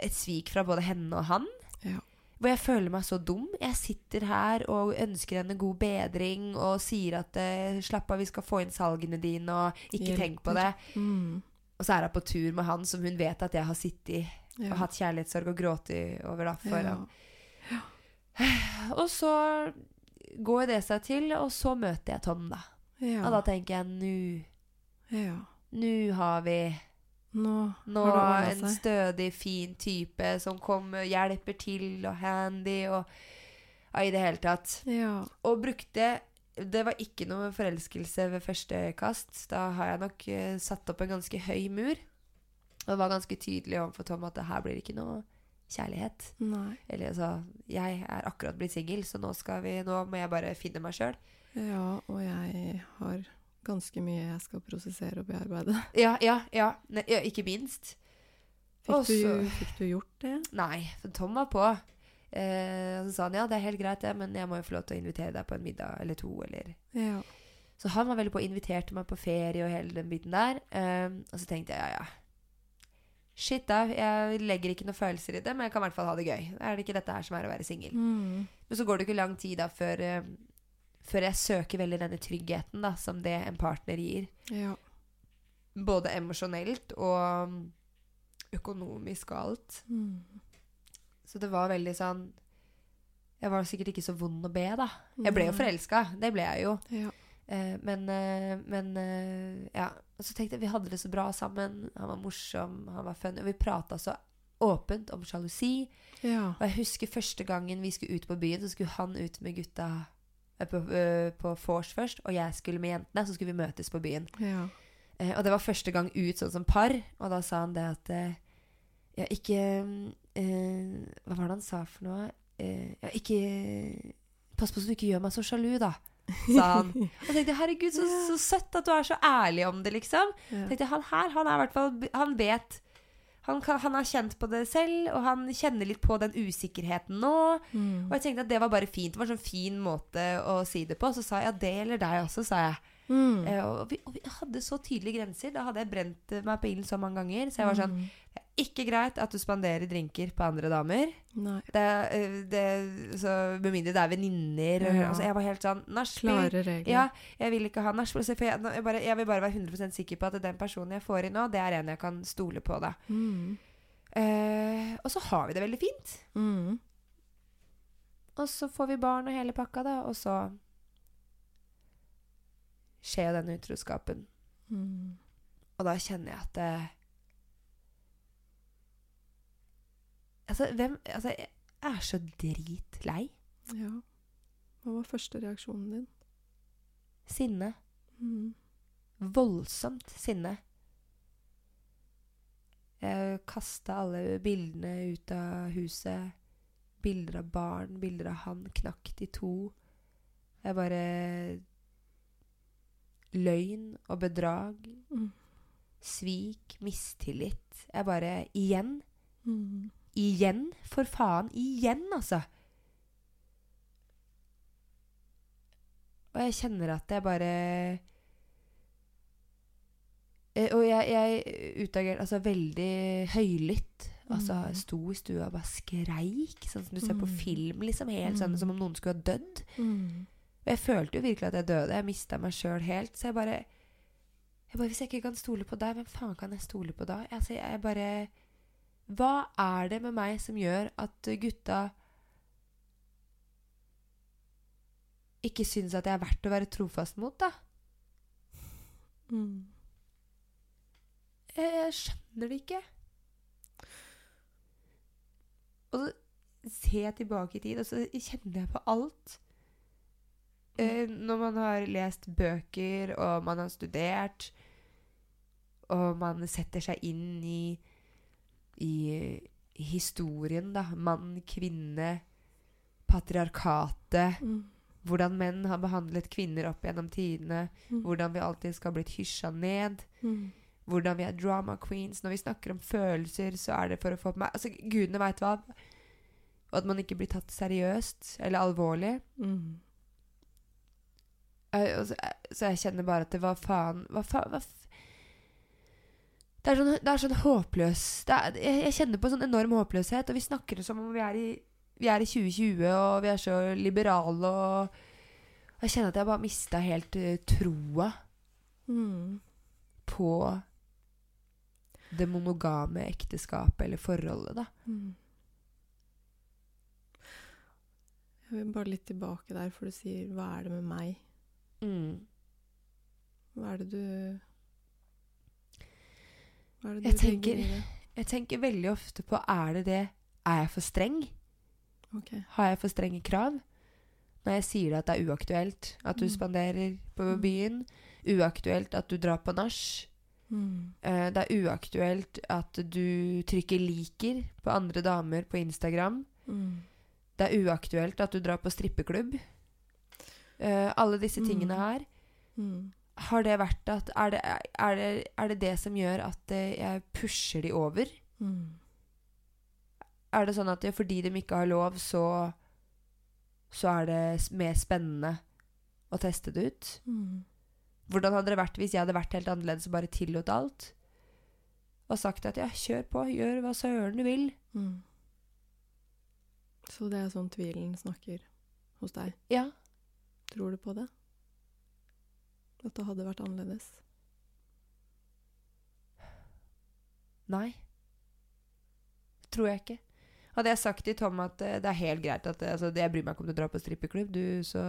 et svik fra både henne og han. Ja. Hvor jeg føler meg så dum. Jeg sitter her og ønsker henne god bedring og sier at eh, 'slapp av, vi skal få inn salgene dine', og 'ikke tenk på det'. Mm. Og så er hun på tur med han som hun vet at jeg har sittet Ja. og hatt kjærlighetssorg og grått over da, for ja. Og så går det seg til, og så møter jeg Tom, da. Ja. Og da tenker jeg nå ja. Nå har vi Nå, Nå har en stødig, fin type som kommer, hjelper til og handy og ja, i det hele tatt. Ja. Og brukte Det var ikke noe forelskelse ved første kast. Da har jeg nok uh, satt opp en ganske høy mur. Og var ganske tydelig overfor Tom at det her blir ikke noe kjærlighet. Nei. Eller altså Jeg er akkurat blitt singel, så nå, skal vi, nå må jeg bare finne meg sjøl. Ja, og jeg har ganske mye jeg skal prosessere og bearbeide. Ja, ja, ja, ne, ja. Ikke minst. Fikk, Og du, fikk du gjort det? Nei, Tom var på. Eh, og så sa han ja, det er helt greit, det, men jeg må jo få lov til å invitere deg på en middag eller to. Eller. Ja. Så han var veldig på, inviterte meg på ferie og hele den biten der. Eh, og så tenkte jeg ja, ja. Shit, da. Jeg legger ikke noen følelser i det, men jeg kan i hvert fall ha det gøy. Er det ikke dette her som er å være singel? Mm. Men så går det ikke lang tid da før, eh, før jeg søker veldig denne tryggheten da, som det en partner gir. Ja. Både emosjonelt og økonomisk og alt. Mm. Så det var veldig sånn Jeg var sikkert ikke så vond å be, da. Jeg ble jo forelska. Det ble jeg jo. Ja. Eh, men eh, men eh, ja. Og så tenkte jeg vi hadde det så bra sammen. Han var morsom, han var funny. Og vi prata så åpent om sjalusi. ja. Og jeg husker første gangen vi skulle ut på byen, så skulle han ut med gutta på, på vors først, og jeg skulle med jentene. Så skulle vi møtes på byen. Ja. Eh, og det var første gang ut sånn som par, og da sa han det at eh, ja, ikke, eh, Hva var det han sa for noe? Ja, ikke Pass på så du ikke gjør meg så sjalu, da. Sa han. Og jeg tenkte herregud, så, så søtt at du er så ærlig om det, liksom. Ja. tenkte jeg, Han her, han er i hvert fall Han vet han, kan, han har kjent på det selv, og han kjenner litt på den usikkerheten nå. Mm. Og jeg tenkte at det var bare fint. Det var en sånn fin måte å si det på. Så sa jeg ja, det gjelder deg også, sa jeg. Mm. Uh, og, vi, og vi hadde så tydelige grenser. Da hadde jeg brent meg på ilden så mange ganger. Så jeg var sånn Mm. Ikke greit at du spanderer drinker på andre damer. Det, eh, det, så Med mindre det er venninner. Ja. Altså, jeg var helt sånn. Klare regler. Ja, jeg vil ikke ha nachspiel. jeg, jeg, bare, jeg vil bare være 100% sikker på at den personen jeg får inn nå, det er en jeg kan stole på. da Mm. Uh, Og så har vi det veldig fint. Mm. Og så får vi barn og hele pakka, da. Og så skjer jo denne utroskapen. Mm. Og da kjenner jeg at det, Altså, hvem Altså, jeg er så dritlei. Ja. Hva var første reaksjonen din? Sinne. Mm. Voldsomt sinne. Jeg kasta alle bildene ut av huset. Bilder av barn, bilder av han knakt i to. Jeg bare Løgn og bedrag. Mm. Svik, mistillit. Jeg bare Igjen. Mm. Igjen, for faen. Igjen, altså. Og jeg kjenner at jeg bare Eh, Og jeg, jeg utagerte altså veldig høylytt. Altså Mm. sto i stua og bare skreik, sånn som du ser på Mm. film. liksom Helt sånn Mm. som om noen skulle ha dødd. Mm. Og jeg følte jo virkelig at jeg døde. Jeg mista meg sjøl helt. Så jeg bare, jeg bare Hvis jeg ikke kan stole på deg, hvem faen kan jeg stole på da? Altså, jeg bare Hva er det med meg som gjør at gutta ikke syns at jeg er verdt å være trofast mot, da? Mm. Jeg, jeg skjønner det ikke. Og så ser jeg tilbake i tid, og så kjenner jeg på alt. Eh, når man har lest bøker, og man har studert, og man setter seg inn i, i, historien, da. Mann, kvinne, patriarkatet. Mm. Hvordan menn har behandlet kvinner opp gjennom tidene. Mm. Hvordan vi alltid skal ha blitt hysja ned. Mm. hvordan vi er drama queens. Når vi snakker om følelser, så er det for å få meg Altså, gudene veit hva. Og at man ikke blir tatt seriøst eller alvorlig. Mm. Eh, og Så, jeg kjenner bare at det var faen Hva faen hva f det er, sånn, det er sånn håpløs det er, jeg, jeg kjenner på sånn enorm håpløshet, og vi snakker som om vi er i, vi er i 2020, og vi er så liberale, og jeg kjenner at jeg bare mista helt uh, troa Mm. på det monogame ekteskapet eller forholdet, da. Mm. Jeg vil bare litt tilbake der, for du sier 'hva er det med meg'? Mm. Hva er det du Hva er det du Jeg legger tenker- i det? Jeg tenker veldig ofte på er det det Er jeg for streng? Okay. Har jeg for strenge krav? Når jeg sier at det er uaktuelt at du Mm. spanderer på Mm. byen. Uaktuelt at du drar på nach. Mm. Eh, det er uaktuelt at du trykker 'liker' på andre damer på Instagram. Mm. Det er uaktuelt at du drar på strippeklubb. Eh, alle disse Mm. tingene her. Har det vært at Er det er det, er det, det som gjør at eh, jeg pusher de over? Mm. Er det sånn at det, fordi de ikke har lov, så Så er det mer spennende å teste det ut? Mm. Hvordan hadde det vært hvis jeg hadde vært helt annerledes og bare tillot alt? Og sagt at ja, kjør på, gjør hva søren du vil. Mm. Så det er sånn tvilen snakker hos deg. Ja. Tror du på det? At det hadde vært annerledes? Nei. Tror jeg ikke. Hadde jeg sagt til Tom at eh, det er helt greit at eh, altså, Jeg bryr meg ikke om du drar på strippeklubb, du, så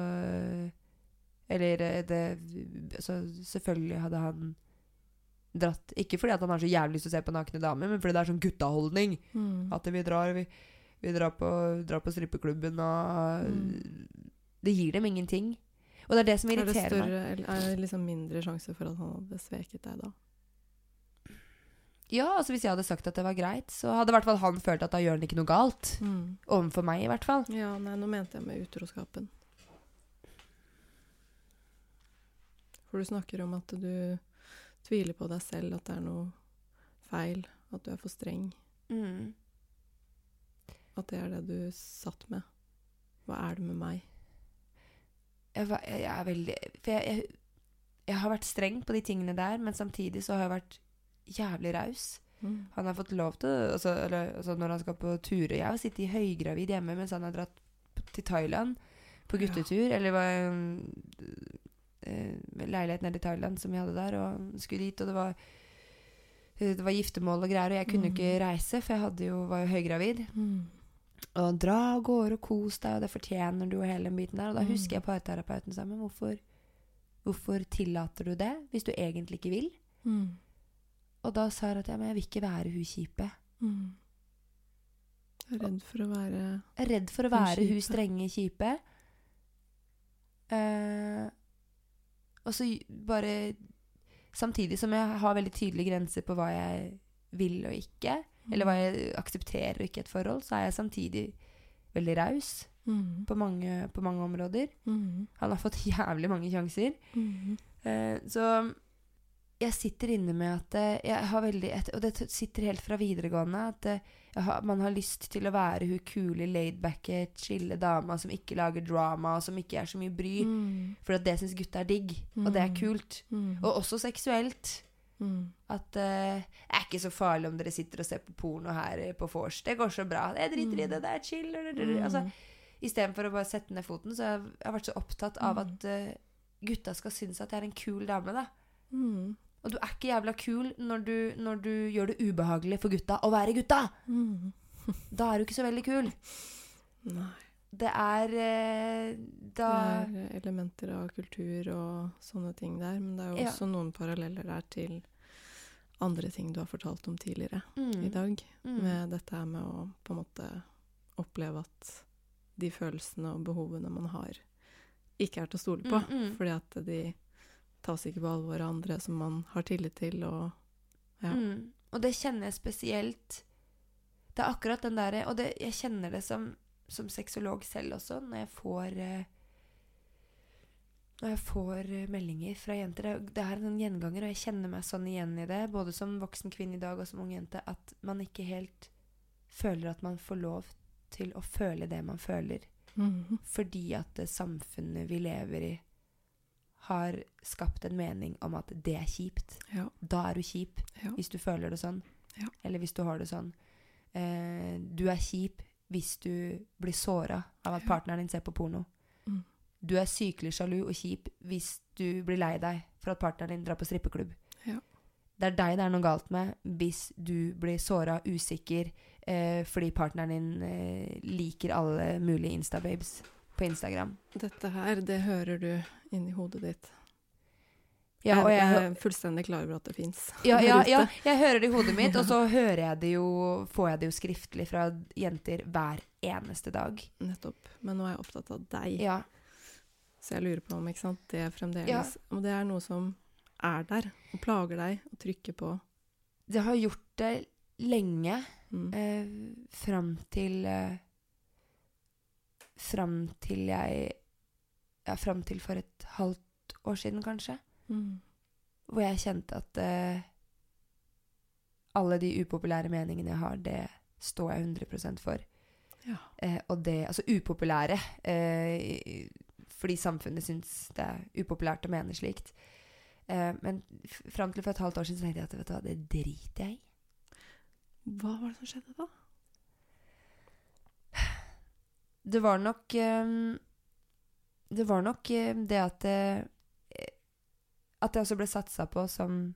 Eller eh, det Så selvfølgelig hadde han dratt Ikke fordi han har så jævlig lyst til å se på nakne damer, men fordi det er sånn guttaholdning. Mm. At vi drar Vi, vi drar, på, drar på strippeklubben, og Mm. Det gir dem ingenting. Og det er det som Er det irriterer meg. er det liksom mindre sjanse for at han hadde sveket deg da? Ja, altså hvis jeg hadde sagt at det var greit, så hadde i hvert fall han følt at da gjør han ikke noe galt. Mm. Overfor meg, i hvert fall. Ja, nei, nå mente jeg med utroskapen. For du snakker om at du tviler på deg selv, at det er noe feil, at du er for streng. Mm. At det er det du satt med. Hva er det med meg? Jeg, var- jeg er veldig For jeg, jeg, jeg har vært streng på de tingene der, men samtidig så har jeg vært jævlig raus. Mm. Han har fått lov til altså, eller, altså Når han skal på turer Jeg har sittet i høygravid hjemme mens han har dratt til Thailand på Ja. guttetur. Eller var um, eh, leilighet nede i Thailand som vi hadde der, og skulle dit, og det var eh, det var giftermål og greier, og jeg kunne jo ikke Mm. reise, for jeg jo, var jo høygravid. Mm. Og dra av gårde og kos deg, og det fortjener du, og hele den biten der. Og da Mm. husker jeg parterapeuten sa, men hvorfor, hvorfor tillater du det, hvis du egentlig ikke vil? Mm. Og da sa jeg at ja, men jeg vil ikke være hun kjipe. Mm. Er redd for å være redd for å Hun være hun strenge kjipe. Uh, og så bare Samtidig som jeg har veldig tydelige grenser på hva jeg vil og ikke, eller hva jeg aksepterer og ikke et forhold, så er jeg samtidig veldig raus mm. på på mange områder. Mm. Han har fått jævlig mange sjanser. Mm. Uh, så jeg sitter inne med at eh, jeg har veldig et, Og det sitter helt fra videregående at eh, har, man har lyst til å være hun kule, laidbacke, chille dama som ikke lager drama, og som ikke er så mye bry. Mm. For at det syns gutta er digg, og det er Mm. kult. Mm. Og også seksuelt. Mm. At eh, det er ikke så farlig om dere sitter og ser på porno her eh, på vors. Det går så bra. Jeg driter i det, det er chill. Mm. Altså, Istedenfor å bare sette ned foten, så har jeg, jeg har vært så opptatt av Mm. at uh, gutta skal synes at jeg er en kul dame, da. Mm. Og du er ikke jævla kul når du, når du gjør det ubehagelig for gutta å være gutta! Mm. Da er du ikke så veldig kul. Nei. Det er eh, Da Det er elementer av kultur og sånne ting der, men det er jo Ja. også noen paralleller der til andre ting du har fortalt om tidligere mm, i dag. mm, Med dette her med å på en måte oppleve at de følelsene og behovene man har, ikke er til å stole på. Mm, mm. Fordi at de tas ikke på alvor av andre som man har tillit til, og ja. mm. Og det kjenner jeg spesielt Det er akkurat den derre Og det, jeg kjenner det som, som sexolog selv også, når jeg får eh, Når jeg får eh, meldinger fra jenter. Det, er en gjenganger, og jeg kjenner meg sånn igjen i det, både som voksen kvinne i dag og som ung jente, at man ikke helt føler at man får lov til å føle det man føler. Mhm. Fordi at det samfunnet vi lever i, har skapt en mening om at det er kjipt. ja. Da er du kjip ja. hvis du føler det sånn. Ja. Eller hvis du har det sånn. Eh, du er kjip hvis du blir såra av at partneren din ser på porno. Mm. Du er sykelig sjalu og kjip hvis du blir lei deg for at partneren din drar på strippeklubb. Ja. Det er deg det er noe galt med hvis du blir såra, usikker, eh, fordi partneren din eh, liker alle mulige Instababes på Instagram. Dette her, det hører du inni hodet ditt. Ja, jeg, jeg, er fullstendig klar over at det fins. Ja, ja, ja, jeg hører det i hodet mitt, og så jeg det jo, får jeg det jo skriftlig fra jenter hver eneste dag. Nettopp. Men nå er jeg opptatt av deg. Ja. Så jeg lurer på om sant, det er fremdeles. Om det er noe som er der og plager deg og trykker på. Det har gjort det lenge, Mm. eh, fram til eh, Fram til jeg Ja, fram til for et halvt år siden, kanskje. Mm. Hvor jeg kjente at uh, alle de upopulære meningene jeg har, det står jeg 100 for. Ja. Uh, og det Altså upopulære. uh, fordi samfunnet syns det er upopulært å mene slikt. Men fram til for et halvt år siden så tenkte jeg at vet du hva, det driter jeg i. Hva var det som skjedde da? Det var nok Det var nok det at At jeg også ble satsa på som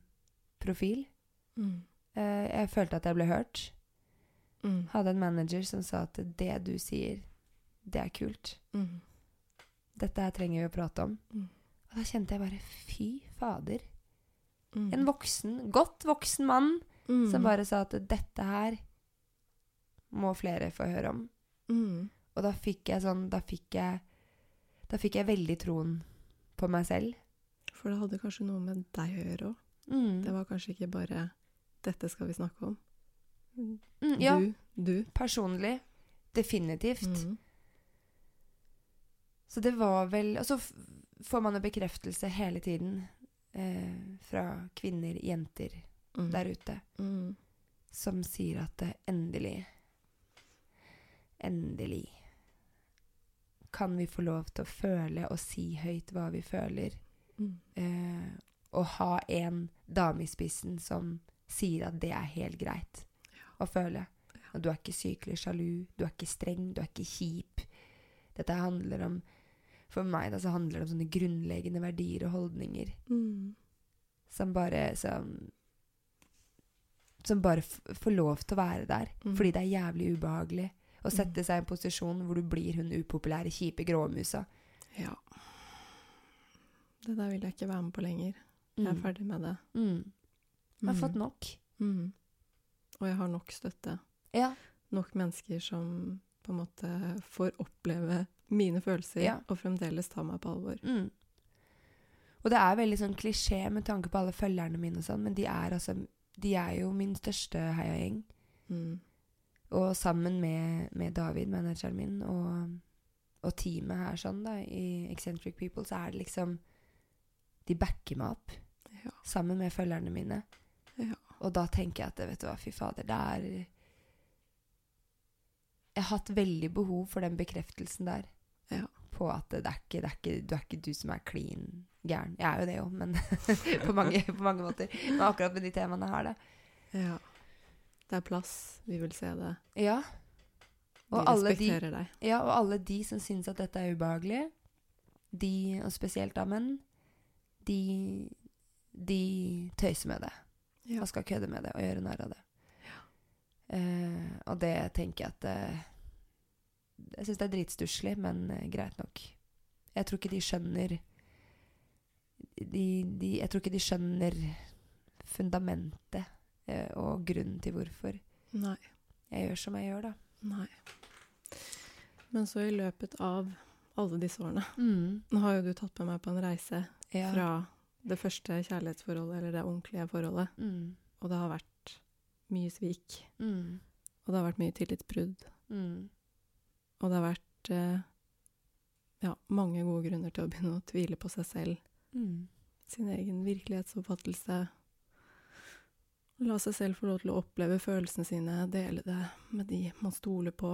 profil. Mm. Eh, jeg følte at jeg ble hørt. Mm. Hadde en manager som sa at det du sier, det er kult. Mm. Dette her trenger vi å prate om. Mm. Og da kjente jeg bare fy fader. Mm. En voksen, godt voksen mann mm. som bare sa at dette her må flere få høre om. mm. Og da fikk jeg sånn Da fikk jeg Da fikk jeg veldig troen på meg selv. For det hadde kanskje noe med deg å gjøre òg. Mm. Det var kanskje ikke bare dette skal vi snakke om. Mm, ja, Du. Du. personlig. Definitivt. Mm. Så det var vel Og så får man jo bekreftelse hele tiden eh, fra kvinner, jenter Mm. der ute, Mm. som sier at det endelig Endelig kan vi få lov til å føle og si høyt hva vi føler. Mm. Eh, å ha en dame i spissen som sier at det er helt greit å føle. Og du er ikke sykelig sjalu, du er ikke streng, du er ikke kjip. Dette handler om For meg da, så handler det om sånne grunnleggende verdier og holdninger Mm. som bare Som, som bare får lov til å være der. Mm. Fordi det er jævlig ubehagelig å Mm. sette seg i en posisjon hvor du blir hun upopulære, kjipe gråmusa. Ja. Det der vil jeg ikke være med på lenger. Jeg er Mm. ferdig med det. Mm. Jeg har Mm. fått nok. Mm. Og jeg har nok støtte. Ja. Nok mennesker som på en måte får oppleve mine følelser, Ja. og fremdeles ta meg på alvor. Mm. Og det er veldig sånn klisjé med tanke på alle følgerne mine og sånn, men de er altså De er jo min største heiagjeng. Mm. Og sammen med, med David, manageren min, og, og teamet her sånn da, i Eccentric People, så er det liksom De backer meg opp. Ja. Sammen med følgerne mine. Ja. Og da tenker jeg at vet du hva, fy fader, det er Jeg har hatt veldig behov for den bekreftelsen der. Ja. På at det er ikke, det er ikke, du er ikke du som er klin gæren. Jeg er jo det òg, men på, mange, på mange måter. Men akkurat med de temaene her, da. ja. Det er plass. Vi vil se det. Ja. Vi Og alle de, deg. ja, og alle de som syns at dette er ubehagelig, de, og spesielt da menn, de, de tøyser med det. Ja. Og skal kødde med det og gjøre narr av det. Eh, og det tenker jeg at uh, Jeg syns det er dritstusslig, men uh, greit nok. Jeg tror ikke de skjønner de, de, Jeg tror ikke de skjønner fundamentet og grunnen til hvorfor Nei. jeg gjør som jeg gjør, da. Nei. Men så i løpet av alle disse årene Mm. Nå har jo du tatt med meg på en reise Ja. fra det første kjærlighetsforholdet, eller det ordentlige forholdet, Mm. og det har vært mye svik. Mm. Og det har vært mye tillitsbrudd. Mm. Og det har vært eh, ja, mange gode grunner til å begynne å tvile på seg selv, Mm. sin egen virkelighetsoppfattelse. La seg selv få lov til å oppleve følelsene sine, dele det med de man stoler på.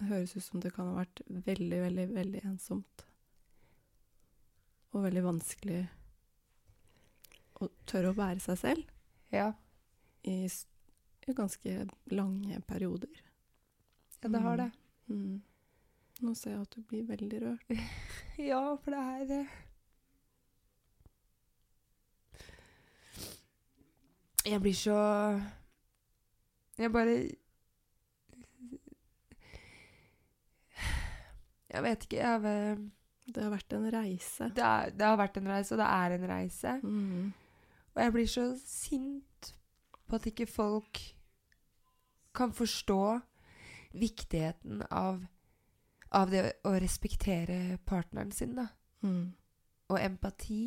Det høres ut som det kan ha vært veldig, veldig, veldig ensomt. Og veldig vanskelig å tørre å være seg selv Ja. i, ganske lange perioder. ja, det har det. Mm. Nå ser jeg at du blir veldig rørt. Ja, for det er eh, Jeg blir så Jeg bare Jeg vet ikke. Jeg, har- Det har vært en reise. det, er, det har vært en reise, og det er en reise. Mm. Og jeg blir så sint på at ikke folk kan forstå viktigheten av, av det å respektere partneren sin, da. Mm. Og empati.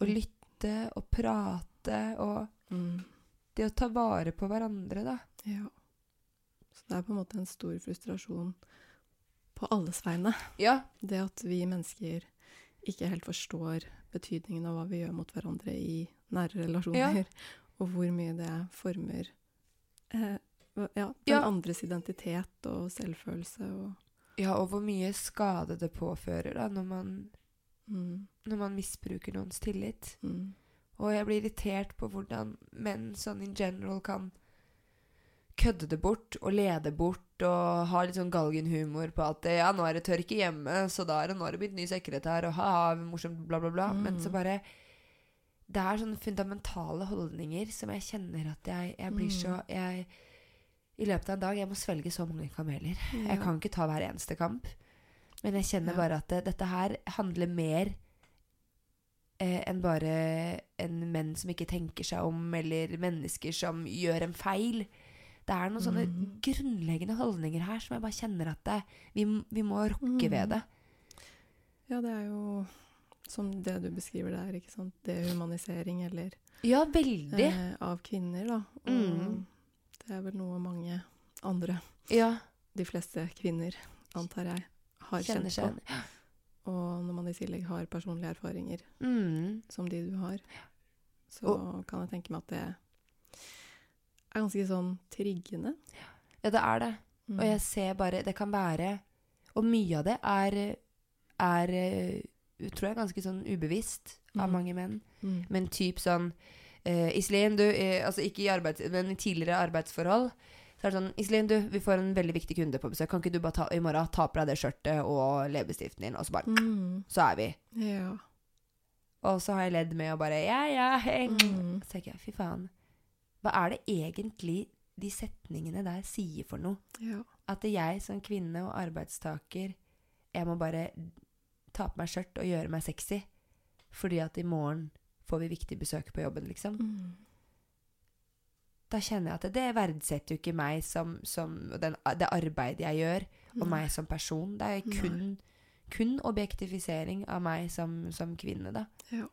Og lytte og prate og Mm. det å ta vare på hverandre, da. Ja. Så det er på en måte en stor frustrasjon på alles vegne. Ja. Det at vi mennesker ikke helt forstår betydningen av hva vi gjør mot hverandre i nære relasjoner, og hvor mye det former eh, ja, den Ja. andres identitet og selvfølelse og ja, og hvor mye skade det påfører da, når man, mm, når man misbruker noens tillit. mm, Og jeg blir irritert på hvordan menn sånn in general kan kødde det bort og lede bort og ha litt sånn galgenhumor på at ja, nå er det tørke hjemme, så da er det nå har det blitt ny sekretær, og ha-ha, morsomt, bla, bla, bla. Men så Mm. bare Det er sånne fundamentale holdninger som jeg kjenner at jeg, jeg blir så Mm. jeg, I løpet av en dag Jeg må svelge så mange kameler. Ja. Jeg kan ikke ta hver eneste kamp. Men jeg kjenner Ja. bare at det, dette her handler mer eh, enn bare en menn som ikke tenker seg om, eller mennesker som gjør en feil. Det er noen sånne mm. grunnleggende holdninger her som jeg bare kjenner at det, vi, vi må rokke Mhm. ved det. Ja, det er jo Som det du beskriver der, ikke sant. Dehumanisering eller Ja, veldig. eh, av kvinner, da. Og Mm. det er vel noe mange andre, ja. de fleste kvinner, antar jeg, har Kjenner kjent på. Og når man i tillegg har personlige erfaringer mm. som de du har, så kan jeg tenke meg at det er ganske sånn triggende. Ja, det er det. Mm. Og jeg ser bare Det kan være Og mye av det er, er eh, tror jeg, ganske sånn ubevisst av mm. mange menn. Mm. Men typ sånn eh, Iselin, du eh, Altså ikke i arbeids... Men i tidligere arbeidsforhold. Så er det sånn Iselin, du, vi får en veldig viktig kunde på besøk. Kan ikke du bare ta, i morgen ta på deg det skjørtet og leppestiften din, og så bare Mm. Så er vi. Ja. Og så har jeg ledd med å bare Ja, ja, hei. Mm. Så tenker jeg, fy faen. Hva er det egentlig de setningene der sier for noe? ja. At jeg som kvinne og arbeidstaker Jeg må bare ta på meg skjørt og gjøre meg sexy. Fordi at i morgen får vi viktig besøk på jobben, liksom. Mm. Da kjenner jeg at det, verdsetter jo ikke meg som, som den, det arbeidet jeg gjør, og Nei. meg som person. Det er kun, kun objektifisering av meg som, som kvinne, da. Ja.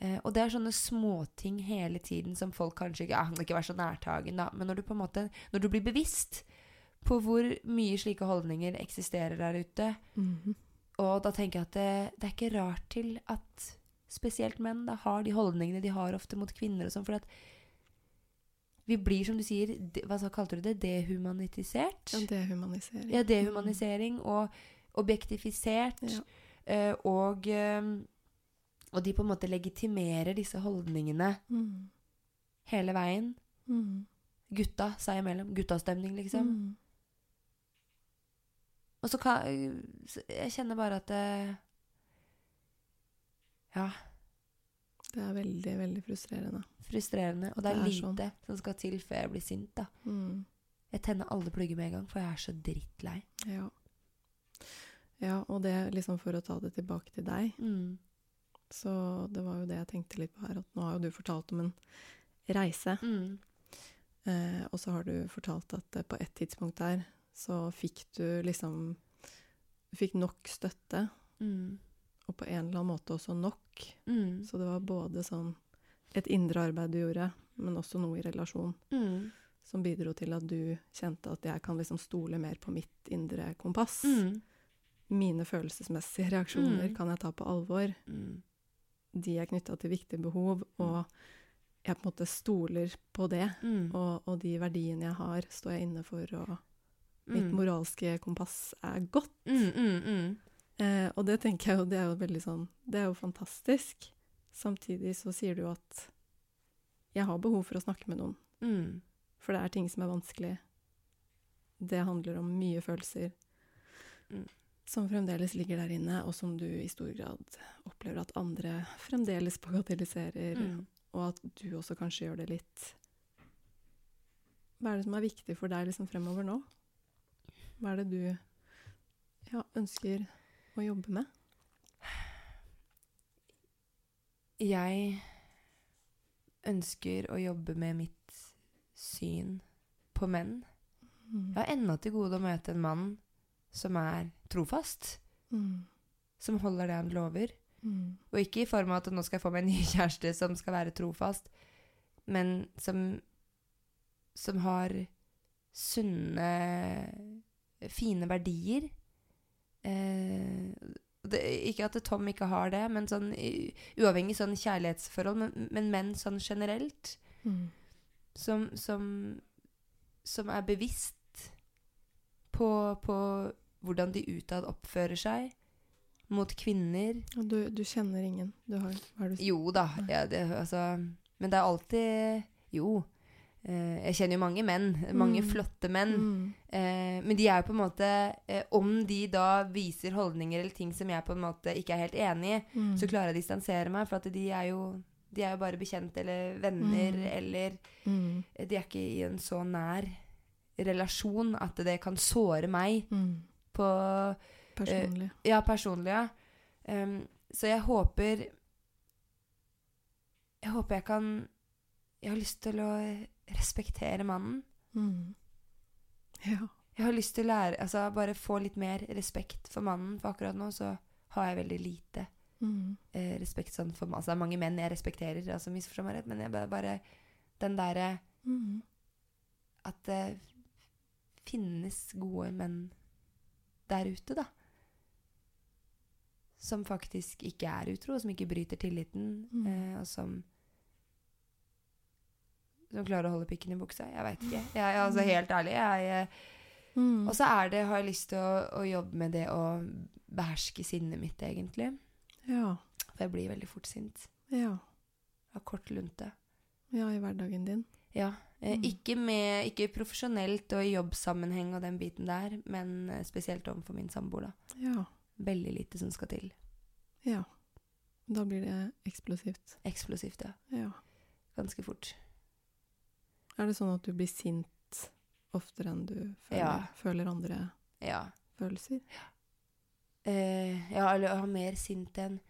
Eh, og det er sånne småting hele tiden som folk kanskje ikke ja, ikke være så nærtagen, da. Men når du på en måte Når du blir bevisst på hvor mye slike holdninger eksisterer der ute, Mhm. og da tenker jeg at det, det er ikke rart til at spesielt menn da har de holdningene de har ofte mot kvinner og sånn, for at vi blir, som du sier, de, hva så kalte du det, dehumanitisert? Ja, dehumanisering. Ja, dehumanisering og objektifisert. Ja. eh, og, eh, og de på en måte legitimerer disse holdningene Mm. hele veien. Mm. Gutta seg imellom. Guttastemning, liksom. Mm. Og så kan Jeg kjenner bare at det Ja, Det er veldig, veldig frustrerende. frustrerende. Og det er, Det er lite sånn. som skal til før jeg blir sint, da. Mm. Jeg tenner alle plugger med en gang, for jeg er så drittlei. Ja. ja, og det liksom for å ta det tilbake til deg, Mm. Så det var jo det jeg tenkte litt på her, at nå har jo du fortalt om en reise, Mm. eh, og så har du fortalt at eh, på et tidspunkt der så fikk du liksom Du fikk nok støtte, Mm. og på en eller annen måte også nok. Mm. Så det var både sånn et indre arbeid du gjorde, men også noe i relasjon Mm. som bidro til at du kjente at jeg kan liksom stole mer på mitt indre kompass. Mm. Mine følelsesmessige reaksjoner Mm. kan jeg ta på alvor. Mm. De er knytta til viktige behov, og jeg på en måte stoler på det. Mm. Og, og de verdiene jeg har, står jeg inne for, og mitt Mm. moralske kompass er godt. Mm, mm, mm. Eh, og det tenker jeg jo, det er jo veldig sånn Det er jo fantastisk. Samtidig så sier du at jeg har behov for å snakke med noen. Mm. For det er ting som er vanskelig. Det handler om mye følelser Mm. Som fremdeles ligger der inne, og som du i stor grad opplever at andre fremdeles bagatelliserer, Mm. og at du også kanskje gjør det litt Hva er det som er viktig for deg liksom fremover nå? Hva er det du ja, ønsker å jobbe med? Jeg ønsker å jobbe med mitt syn på menn. Mm. Jeg har ennå til gode å møte en mann som er trofast. Mm. Som holder det han lover. Mm. Og ikke i form av at nå skal jeg få meg en ny kjæreste som skal være trofast, men som, som har sunne, fine verdier. Eh, det, ikke at Tom ikke har det, men sånn uavhengig sånn kjærlighetsforhold, men, men menn sånn generelt. Mm. Som, som, som er bevisst på, på hvordan de utad oppfører seg mot kvinner. Du, du kjenner ingen? Du har, hva er du Jo da, ja, det, altså, men det er alltid Jo. Eh, jeg kjenner jo mange menn. Mange Mm. flotte menn. Mm. Eh, men de er jo på en måte eh, Om de da viser holdninger eller ting som jeg på en måte ikke er helt enig i, Mm. så klarer jeg å distansere meg, for at de er jo de er jo bare bekjent eller venner, Mm. eller Mm. De er ikke i en så nær relasjon at det kan såre meg Mm. På Personlig. Ja, personlig, ja. Em, så jeg håper Jeg håper jeg kan Jeg har lyst til å respektere mannen. Mm. Ja. Jeg har lyst til å lære Altså bare få litt mer respekt for mannen, for akkurat nå så har jeg veldig lite. Mm. eh, respekt sånn for Altså, det er mange menn jeg respekterer, altså misforstå meg rett, men jeg bare, bare den derre Mm. At det finnes gode menn der ute, da. Som faktisk ikke er utro, som ikke bryter tilliten, Mm. eh, og som Som klarer å holde pikken i buksa. Jeg veit ikke. Jeg, jeg, altså, helt ærlig. Jeg, Mm. og så er det, har jeg lyst til å, å jobbe med det å beherske sinnet mitt, egentlig. Ja. For jeg blir veldig fort sint. Ja. Av kort lunte. Ja, i hverdagen din. Ja. Eh, Mm. ikke, med, ikke profesjonelt og i jobbsammenheng og den biten der, men eh, spesielt overfor min samboer, da. Ja. Veldig lite som skal til. Ja. Da blir det eksplosivt. Eksplosivt, ja. Ja. Ganske fort. Er det sånn at du blir sint oftere enn du føler, Ja. føler andre Ja. følelser? Eh, ja, eller jeg har mer sint enn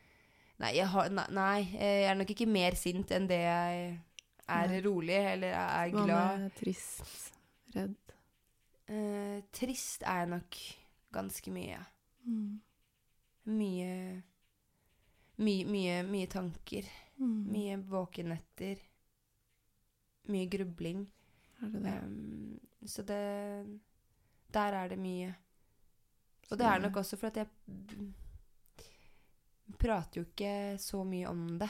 Nei, jeg, har, nei, jeg er nok ikke mer sint enn det jeg er Nei. rolig eller er Hva glad. med trist, redd? Eh, trist er jeg nok ganske mye. Mm. Mye Mye, mye, mye tanker. Mm. Mye våkenetter. Mye grubling. Er det det? Um, så det Der er det mye. Og det er nok også for at jeg prater jo ikke så mye om det.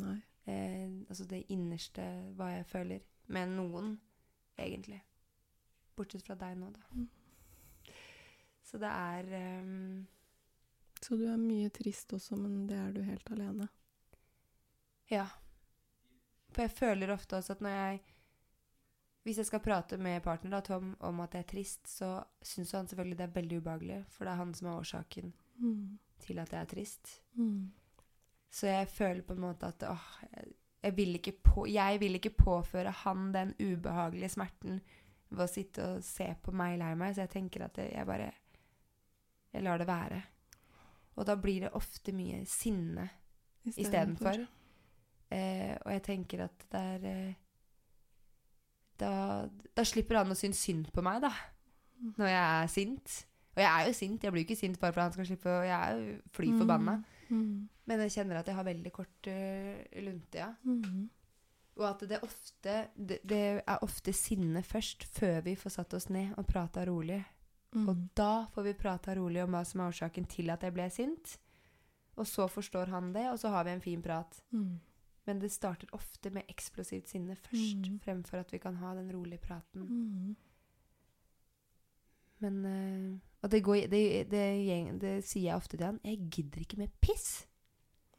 Nei. Eh, altså det innerste, hva jeg føler. Med noen, egentlig. Bortsett fra deg nå, da. Mm. Så det er em, Så du er mye trist også, men det er du helt alene. Ja. For jeg føler ofte også at når jeg Hvis jeg skal prate med partner da, Tom om at jeg er trist, så syns han selvfølgelig det er veldig ubehagelig, for det er han som er årsaken Mm. til at jeg er trist. Mm. Så jeg føler på en måte at åh, jeg, vil ikke på, jeg vil ikke påføre han den ubehagelige smerten ved å sitte og se på meg lei meg, så jeg tenker at jeg bare Jeg lar det være. Og da blir det ofte mye sinne istedenfor. Eh, og jeg tenker at det er eh, da, da slipper han å synes synd på meg, da. Mm. Når jeg er sint. Og jeg er jo sint. Jeg blir jo ikke sint bare for han skal slippe. Og jeg er jo fly forbanna. Mm. Men jeg kjenner at jeg har veldig kort uh, lunte, ja. Mm. Og at det ofte det, det er ofte sinne først, før vi får satt oss ned og prata rolig. Mm. Og da får vi prata rolig om hva som er årsaken til at jeg ble sint. Og så forstår han det, og så har vi en fin prat. Mm. Men det starter ofte med eksplosivt sinne først, Mm. fremfor at vi kan ha den rolige praten. Mm. Men eh, Og det, går, det, det, det sier jeg ofte til han. Jeg gidder ikke mer piss.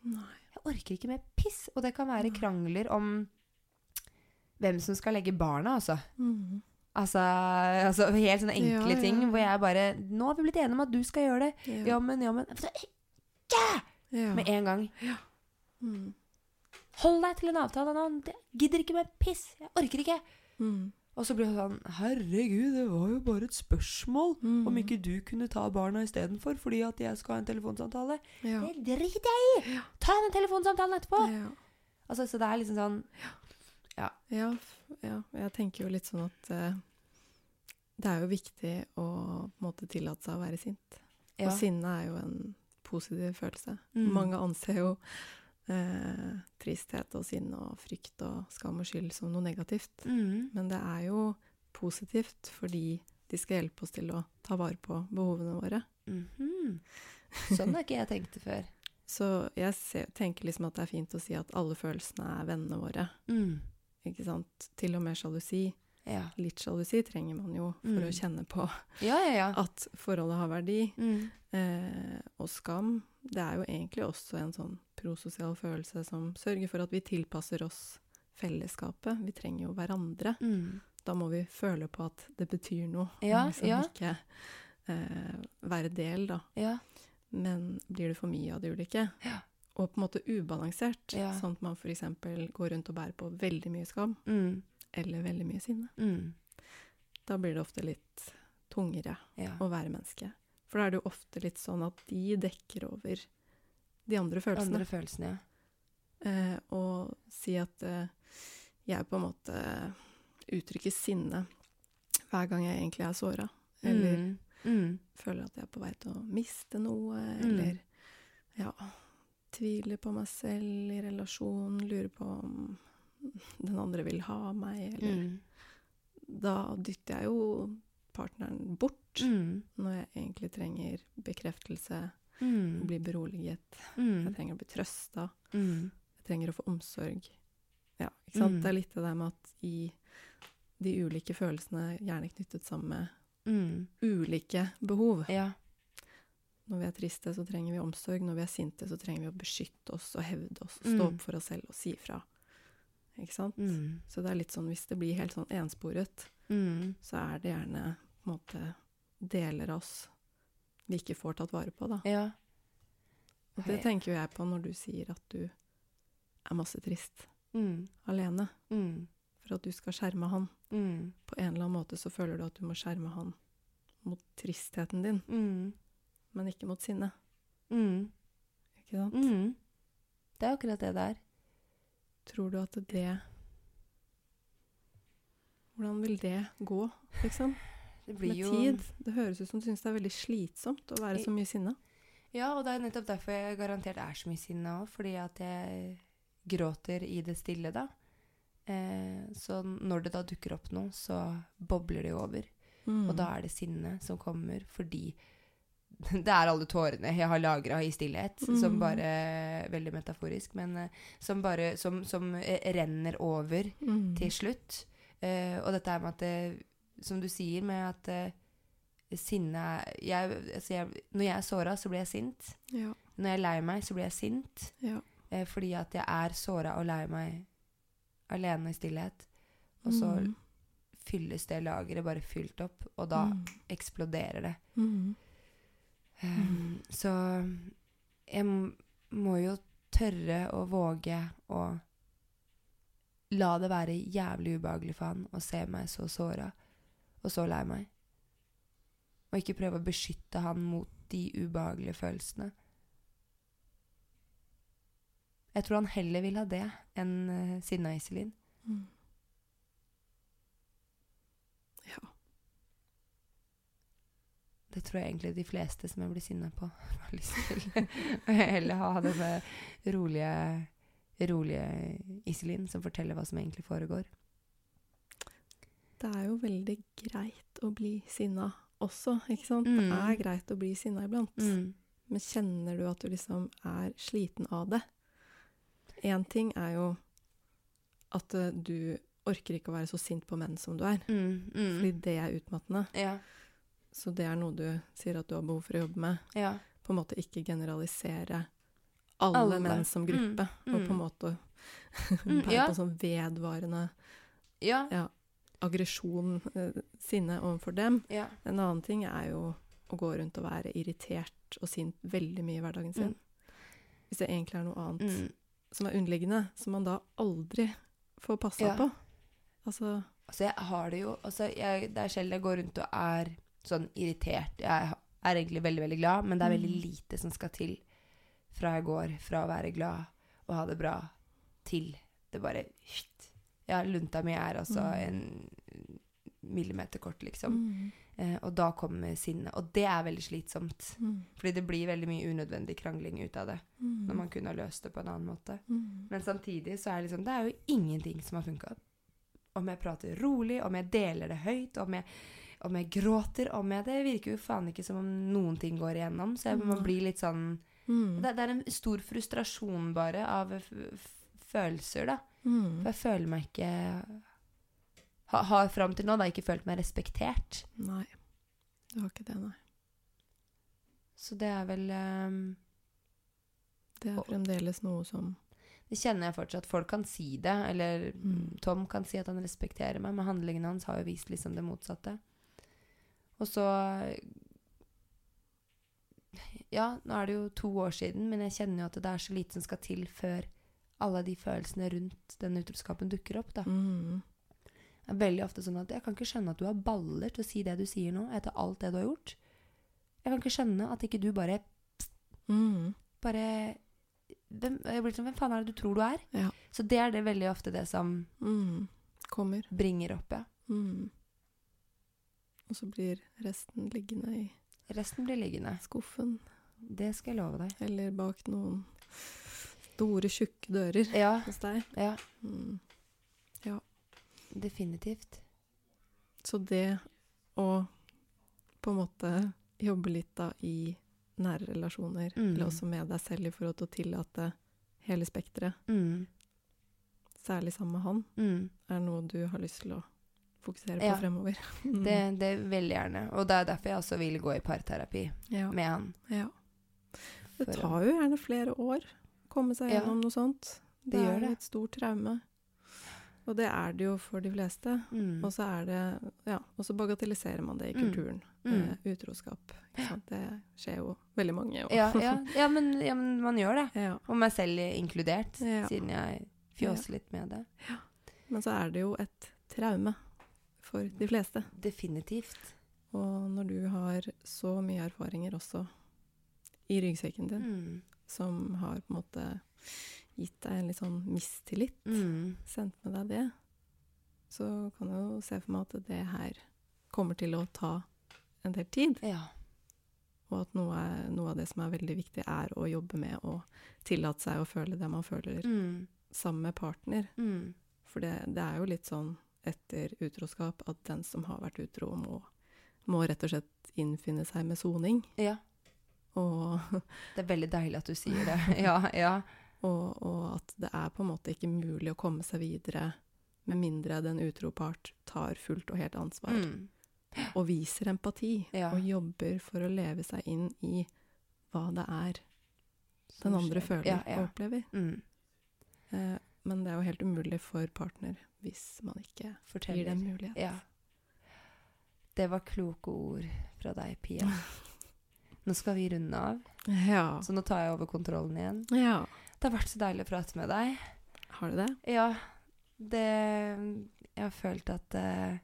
Nei. Jeg orker ikke mer piss. Og det kan være krangler om hvem som skal legge barna, altså. Mm. Altså, altså helt sånne enkle Ja, ja. ting hvor jeg bare Nå har vi blitt enige om at du skal gjøre det. Ja. Ja, men, ja, men Ja. Med en gang. Mm. Hold deg til en avtale nå. Jeg gidder ikke mer piss. Jeg orker ikke. Mm. Og så blir det sånn Herregud, det var jo bare et spørsmål Mm. om ikke du kunne ta barna istedenfor fordi at jeg skal ha en telefonsamtale. Ja. Det driter jeg i! Ta den telefonsamtalen etterpå! Ja. Altså, så det er liksom sånn Ja, ja, jeg tenker jo litt sånn at uh, det er jo viktig å på en måte tillate seg å være sint. Og sinne er jo en positiv følelse. Mm. Mange anser jo eh, tristhet og sinne og frykt og skam og skyld som noe negativt. Mm. Men det er jo positivt fordi de skal hjelpe oss til å ta vare på behovene våre. Mhm. Sånn har ikke jeg tenkt det før. Så jeg ser, tenker liksom at det er fint å si at alle følelsene er vennene våre. Mm. Ikke sant? Til og med sjalusi. Ja. Litt sjalusi trenger man jo for Mm. å kjenne på ja, ja, ja. at forholdet har verdi. Mm. Eh, og skam, det er jo egentlig også en sånn prososial følelse som sørger for at vi tilpasser oss fellesskapet. Vi trenger jo hverandre. Mm. Da må vi føle på at det betyr noe. Ja, liksom ja. ikke eh, være del, da. Ja. Men blir det for mye av det ulike, Ja. og på en måte ubalansert, Ja. sånn at man f.eks. går rundt og bærer på veldig mye skam, Mm. eller veldig mye sinne, Mm. da blir det ofte litt tungere å være menneske. For da er det jo ofte litt sånn at de dekker over de andre følelsene. Andre følelsene, ja. Eh, og si at eh, jeg på en måte uttrykker sinne hver gang jeg egentlig er såra. Eller Mm. Mm. føler at jeg er på vei til å miste noe, Mm. eller ja tviler på meg selv i relasjon, lurer på om den andre vil ha meg, eller Mm. Da dytter jeg jo partneren bort Mm. når jeg egentlig trenger bekreftelse, Mm. bli beroliget. Jeg Mm. trenger å bli trøsta. Mm. Jeg trenger å få omsorg. Ja, ikke sant? Mm. Det er litt det der med at i de ulike følelsene gjerne knyttet sammen med Mm. ulike behov. Ja. Når vi er triste, så trenger vi omsorg. Når vi er sinte, så trenger vi å beskytte oss og hevde oss og stå opp for oss selv og si fra. Ikke sant? Så det er litt sånn, hvis det blir helt sånn ensporet, Mm. så er det gjerne på en måte deler av oss vi ikke får tatt vare på, da. Ja. Og det tenker jo jeg på når du sier at du er masse trist Mm. alene. Mm. For at du skal skjerme han. Mm. På en eller annen måte så føler du at du må skjerme han mot tristheten din, Mm. men ikke mot sinne. Mm. Ikke sant? Mm. Det er akkurat det det er. Tror du at det Hvordan vil det gå, liksom? Det blir Med jo tid. Det høres ut som du syns det er veldig slitsomt å være så mye sinna. Ja, og det er nettopp derfor jeg garantert er så mye sinna òg. Fordi at jeg gråter i det stille, da. Eh, så når det da dukker opp noe, så bobler det jo over. Mm. Og da er det sinne som kommer fordi det er alle tårene jeg har lagra i stillhet, som Mm. bare Veldig metaforisk, men eh, som bare Som, som eh, renner over mm. til slutt. Eh, og dette her med at det, Som du sier, med at uh, sinne jeg, altså jeg, Når jeg er såra, så blir jeg sint. Ja. Når jeg er lei meg, så blir jeg sint. ja. Uh, fordi at jeg er såra og lei meg alene i stillhet. Og så Mm. fylles det lageret bare fylt opp, og da Mm. eksploderer det. Mm. Um, så jeg må jo tørre å våge å la det være jævlig ubehagelig for han å se meg så såra og så lei meg. Og ikke prøve å beskytte han mot de ubehagelige følelsene. Jeg tror han heller vil ha det enn uh, sinna Iselin. Mm. Ja. Det tror jeg egentlig de fleste som jeg blir sinna på, har lyst til. Heller ha denne rolige, rolige Iselin som forteller hva som egentlig foregår. Det er jo veldig greit å bli sinna også, ikke sant? Mm. Det er greit å bli sinna iblant. Mm. Men kjenner du at du liksom er sliten av det? Én ting er jo at eh, du orker ikke å være så sint på menn som du er. Mm. Mm. Fordi det er utmattende. Ja. Så det er noe du sier at du har behov for å jobbe med. Ja. På en måte ikke generalisere alle, Alle. menn som gruppe. Mm, Og på en måte Mm, være ja. på sånn vedvarende Ja. ja, aggresjon, eh, sinne overfor dem. ja. En annen ting er jo å gå rundt og være irritert og sint veldig mye i hverdagen sin. Hvis det egentlig er noe annet Mm. som er underliggende, som man da aldri får passa Ja. på. Altså Altså, jeg har det jo altså, jeg, Det er sjelden jeg går rundt og er sånn irritert. Jeg er egentlig veldig, veldig glad, men det er veldig Mm. lite som skal til fra jeg går fra å være glad og ha det bra, til det bare Ja, lunta mi er altså Mm. en millimeter kort, liksom. mm, Eh, og da kommer sinnet. Og det er veldig slitsomt. mm, Fordi det blir veldig mye unødvendig krangling ut av det. mm, Når man kunne ha løst det på en annen måte. mm, Men samtidig så er det liksom Det er jo ingenting som har funka. Om jeg prater rolig, om jeg deler det høyt, om jeg, om jeg gråter, om jeg Det virker jo faen ikke som om noen ting går igjennom. Så jeg må blir bli litt sånn mm, det, det er en stor frustrasjon bare av følelser, da. Mm. For jeg føler meg ikke ha, Har fram til nå da ikke følt meg respektert. Nei. Du har ikke det, nei. Så det er vel um, Det er fremdeles noe som Det kjenner jeg fortsatt. Folk kan si det, eller Mm. Tom kan si at han respekterer meg, men handlingene hans har jo vist liksom det motsatte. Og så Ja, nå er det jo to år siden, men jeg kjenner jo at det er så lite som skal til før alle de følelsene rundt den utroskapen dukker opp, da. mm, Det er veldig ofte sånn at jeg kan ikke skjønne at du har baller til å si det du sier nå, etter alt det du har gjort. Jeg kan ikke skjønne at ikke du bare mm, bare hvem, sånn, hvem faen er det du tror du er? Ja. Så det er det veldig ofte det som mm, Kommer. bringer opp, ja. Mm. Og så blir resten liggende i Resten blir liggende. skuffen Det skal jeg love deg. eller bak noen Store, tjukke dører Ja. hos deg. Ja. Mm. Definitivt. Så det å på en måte jobbe litt da i nære relasjoner, Mm. eller også med deg selv i forhold til å tillate hele spekteret, Mm. særlig sammen med han, Mm. er noe du har lyst til å fokusere på Ja. fremover. Det, det veldig gjerne. Og det er derfor jeg også vil gå i parterapi ja. med han. ja. Det tar jo gjerne flere år komme seg Ja. gjennom noe sånt. Det Det, er det. et stort traume. Og det er det jo for de fleste. Mm. Og så er det Ja, og så bagatelliserer man det i Mm. kulturen. Mm. Uh, utroskap. Det skjer jo veldig mange. Ja, ja, ja, men, ja, men man gjør det. ja. Og meg selv inkludert, Ja. siden jeg fjåser litt med det. Men så er det jo et traume for de fleste. Definitivt. Og når du har så mye erfaringer også i ryggsekken din, Mm. Som har på en måte gitt deg en litt sånn mistillit, Mm. sendt med deg det, så kan jeg jo se for meg at det her kommer til å ta en del tid. Ja. Og at noe, er, noe av det som er veldig viktig, er å jobbe med å tillate seg å føle det man føler Mm. sammen med partner. Mm. For det, det er jo litt sånn etter utroskap at den som har vært utro, må, må rett og slett innfinne seg med soning. Ja. Og, Det er veldig deilig at du sier det. Ja, ja. og, og at det er på en måte ikke mulig å komme seg videre med mindre den utro part tar fullt og helt ansvar. Mm. Og viser empati. Ja. Og jobber for å leve seg inn i hva det er den andre føler Ja, ja. og opplever. Mm. Eh, men det er jo helt umulig for partner hvis man ikke gir Forteller. dem mulighet. Ja. Det var kloke ord fra deg, Pia. Nå skal vi runde av, Ja. så nå tar jeg over kontrollen igjen. ja. Det har vært så deilig å prate med deg. Har du det? Ja, det Jeg har følt at eh,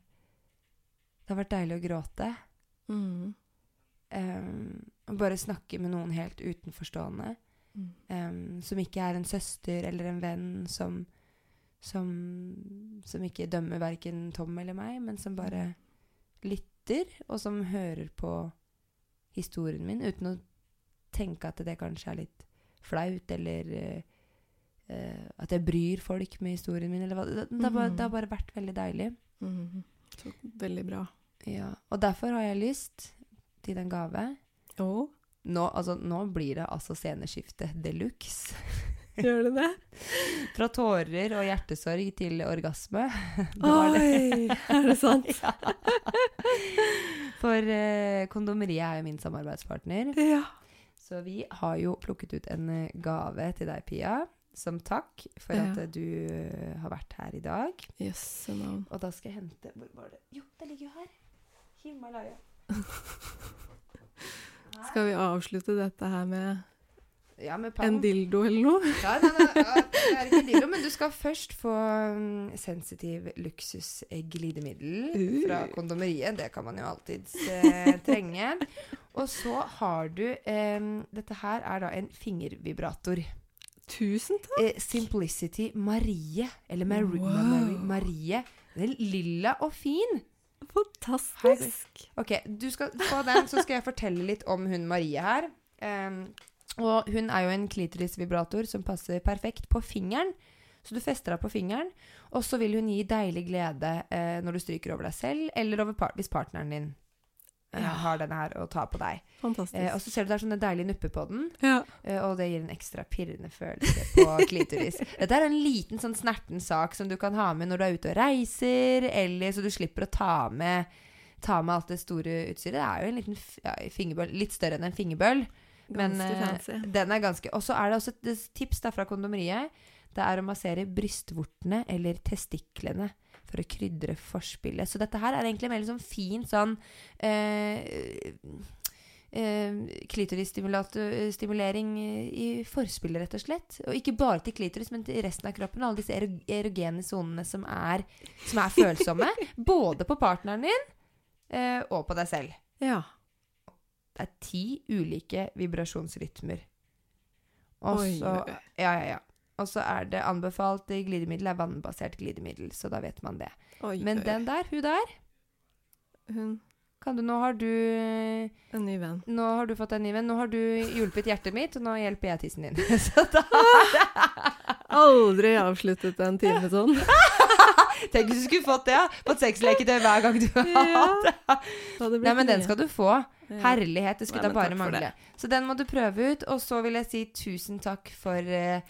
det har vært deilig å gråte. Mm. Um, bare snakke med noen helt utenforstående. Mm. Um, som ikke er en søster eller en venn som som, som ikke dømmer verken Tom eller meg, men som bare lytter, og som hører på historien min uten å tenke at det kanskje er litt flaut, eller eh, at jeg bryr folk med historien min, eller hva. Det, det, har bare, det har bare vært veldig deilig. Mm. Så veldig bra. Ja, og derfor har jeg lyst til en gave. Oh. Nå, altså, nå blir det altså sceneskifte de luxe. gjør det det? Fra tårer og hjertesorg til orgasme. Det Oi! det. Er det sant? Ja. For eh, Kondomeriet er jo min samarbeidspartner. Ja. Så vi har jo plukket ut en eh, gave til deg, Pia. Som takk for at eh, du eh, har vært her i dag. Yes, navn. Og da skal jeg hente Hvor var det? Jo, det ligger jo her. Himalaya. Skal vi avslutte dette her med Ja, med en dildo eller noe? Ja, nei, nei, ja, det er ikke dildo, men du skal først få um, sensitiv luksusglidemiddel Uh. fra kondomeriet. Det kan man jo alltids eh, trenge. Og så har du em, Dette her er da en fingervibrator. Tusen takk. Eh, Simplicity Marie. Eller Mar Wow. Mari Marie. Den er lilla og fin. Fantastisk. Ok, du skal få den, så skal jeg fortelle litt om hun Marie her. Em, og hun er jo en klitorisvibrator som passer perfekt på fingeren. Så du fester deg på fingeren, og så vil hun gi deilig glede eh, når du stryker over deg selv, eller over par hvis partneren din eh, Ja. har denne her og tar på deg. Fantastisk. Eh, og så ser du det er sånne deilige nupper på den, ja. eh, og det gir en ekstra pirrende følelse på klitoris. Dette er en liten sånn snerten sak som du kan ha med når du er ute og reiser, eller så du slipper å ta med ta med alt det store utstyret. Det er jo en liten ja, fingerbøl, litt større enn en fingerbøl. Men eh, fancy. den er ganske Og så er det også et tips da fra kondomeriet. Det er å massere brystvortene eller testiklene for å krydre forspillet. Så dette her er egentlig mer liksom fin sånn eh, eh, Klitorisstimulering i forspillet, rett og slett. Og ikke bare til klitoris, men til resten av kroppen. Alle disse ero erogene sonene som er, som er følsomme. både på partneren din eh, og på deg selv. Ja. Det er ti ulike vibrasjonsrytmer. Og så. Ja, ja, ja. Og så er det anbefalt glidemiddel er vannbasert glidemiddel, så da vet man det. Oi, Men oi. den der, hun der, Hun Kan du, nå har du En ny venn. Nå har du fått en ny venn. Nå har du hjulpet hjertet mitt, og nå hjelper jeg tissen din. Så da Aldri avsluttet en time sånn. Tenk hvis du skulle fått det, ja. Fått sexleketøy hver gang du har Ja. hatt det. Det Nei, men den skal du få. Ja. Herlighet. Det skulle Nei, da bare mangle. Så den må du prøve ut. Og så vil jeg si tusen takk for, uh,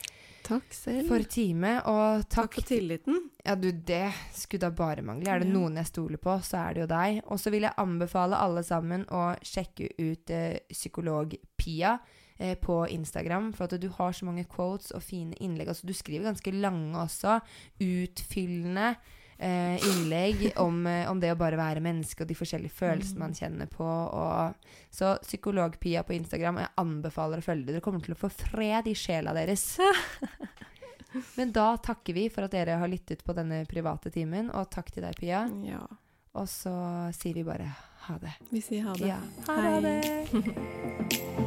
Takk selv. for time, og Takk takk for tilliten. Ja, du, det skulle da bare mangle. Er det Ja. noen jeg stoler på, så er det jo deg. Og så vil jeg anbefale alle sammen å sjekke ut uh, Psykolog-Pia eh, på Instagram. For at du har så mange quotes og fine innlegg. Altså, du skriver ganske lange også. Utfyllende eh, innlegg om, eh, om det å bare være menneske og de forskjellige følelsene man kjenner på. Og, så Psykolog-Pia på Instagram, jeg anbefaler å følge det. Dere kommer til å få fred i sjela deres. Men da takker vi for at dere har lyttet på denne private timen, og takk til deg, Pia. Ja. Og så sier vi bare ha det. Vi sier ha det. Ja. Ha det.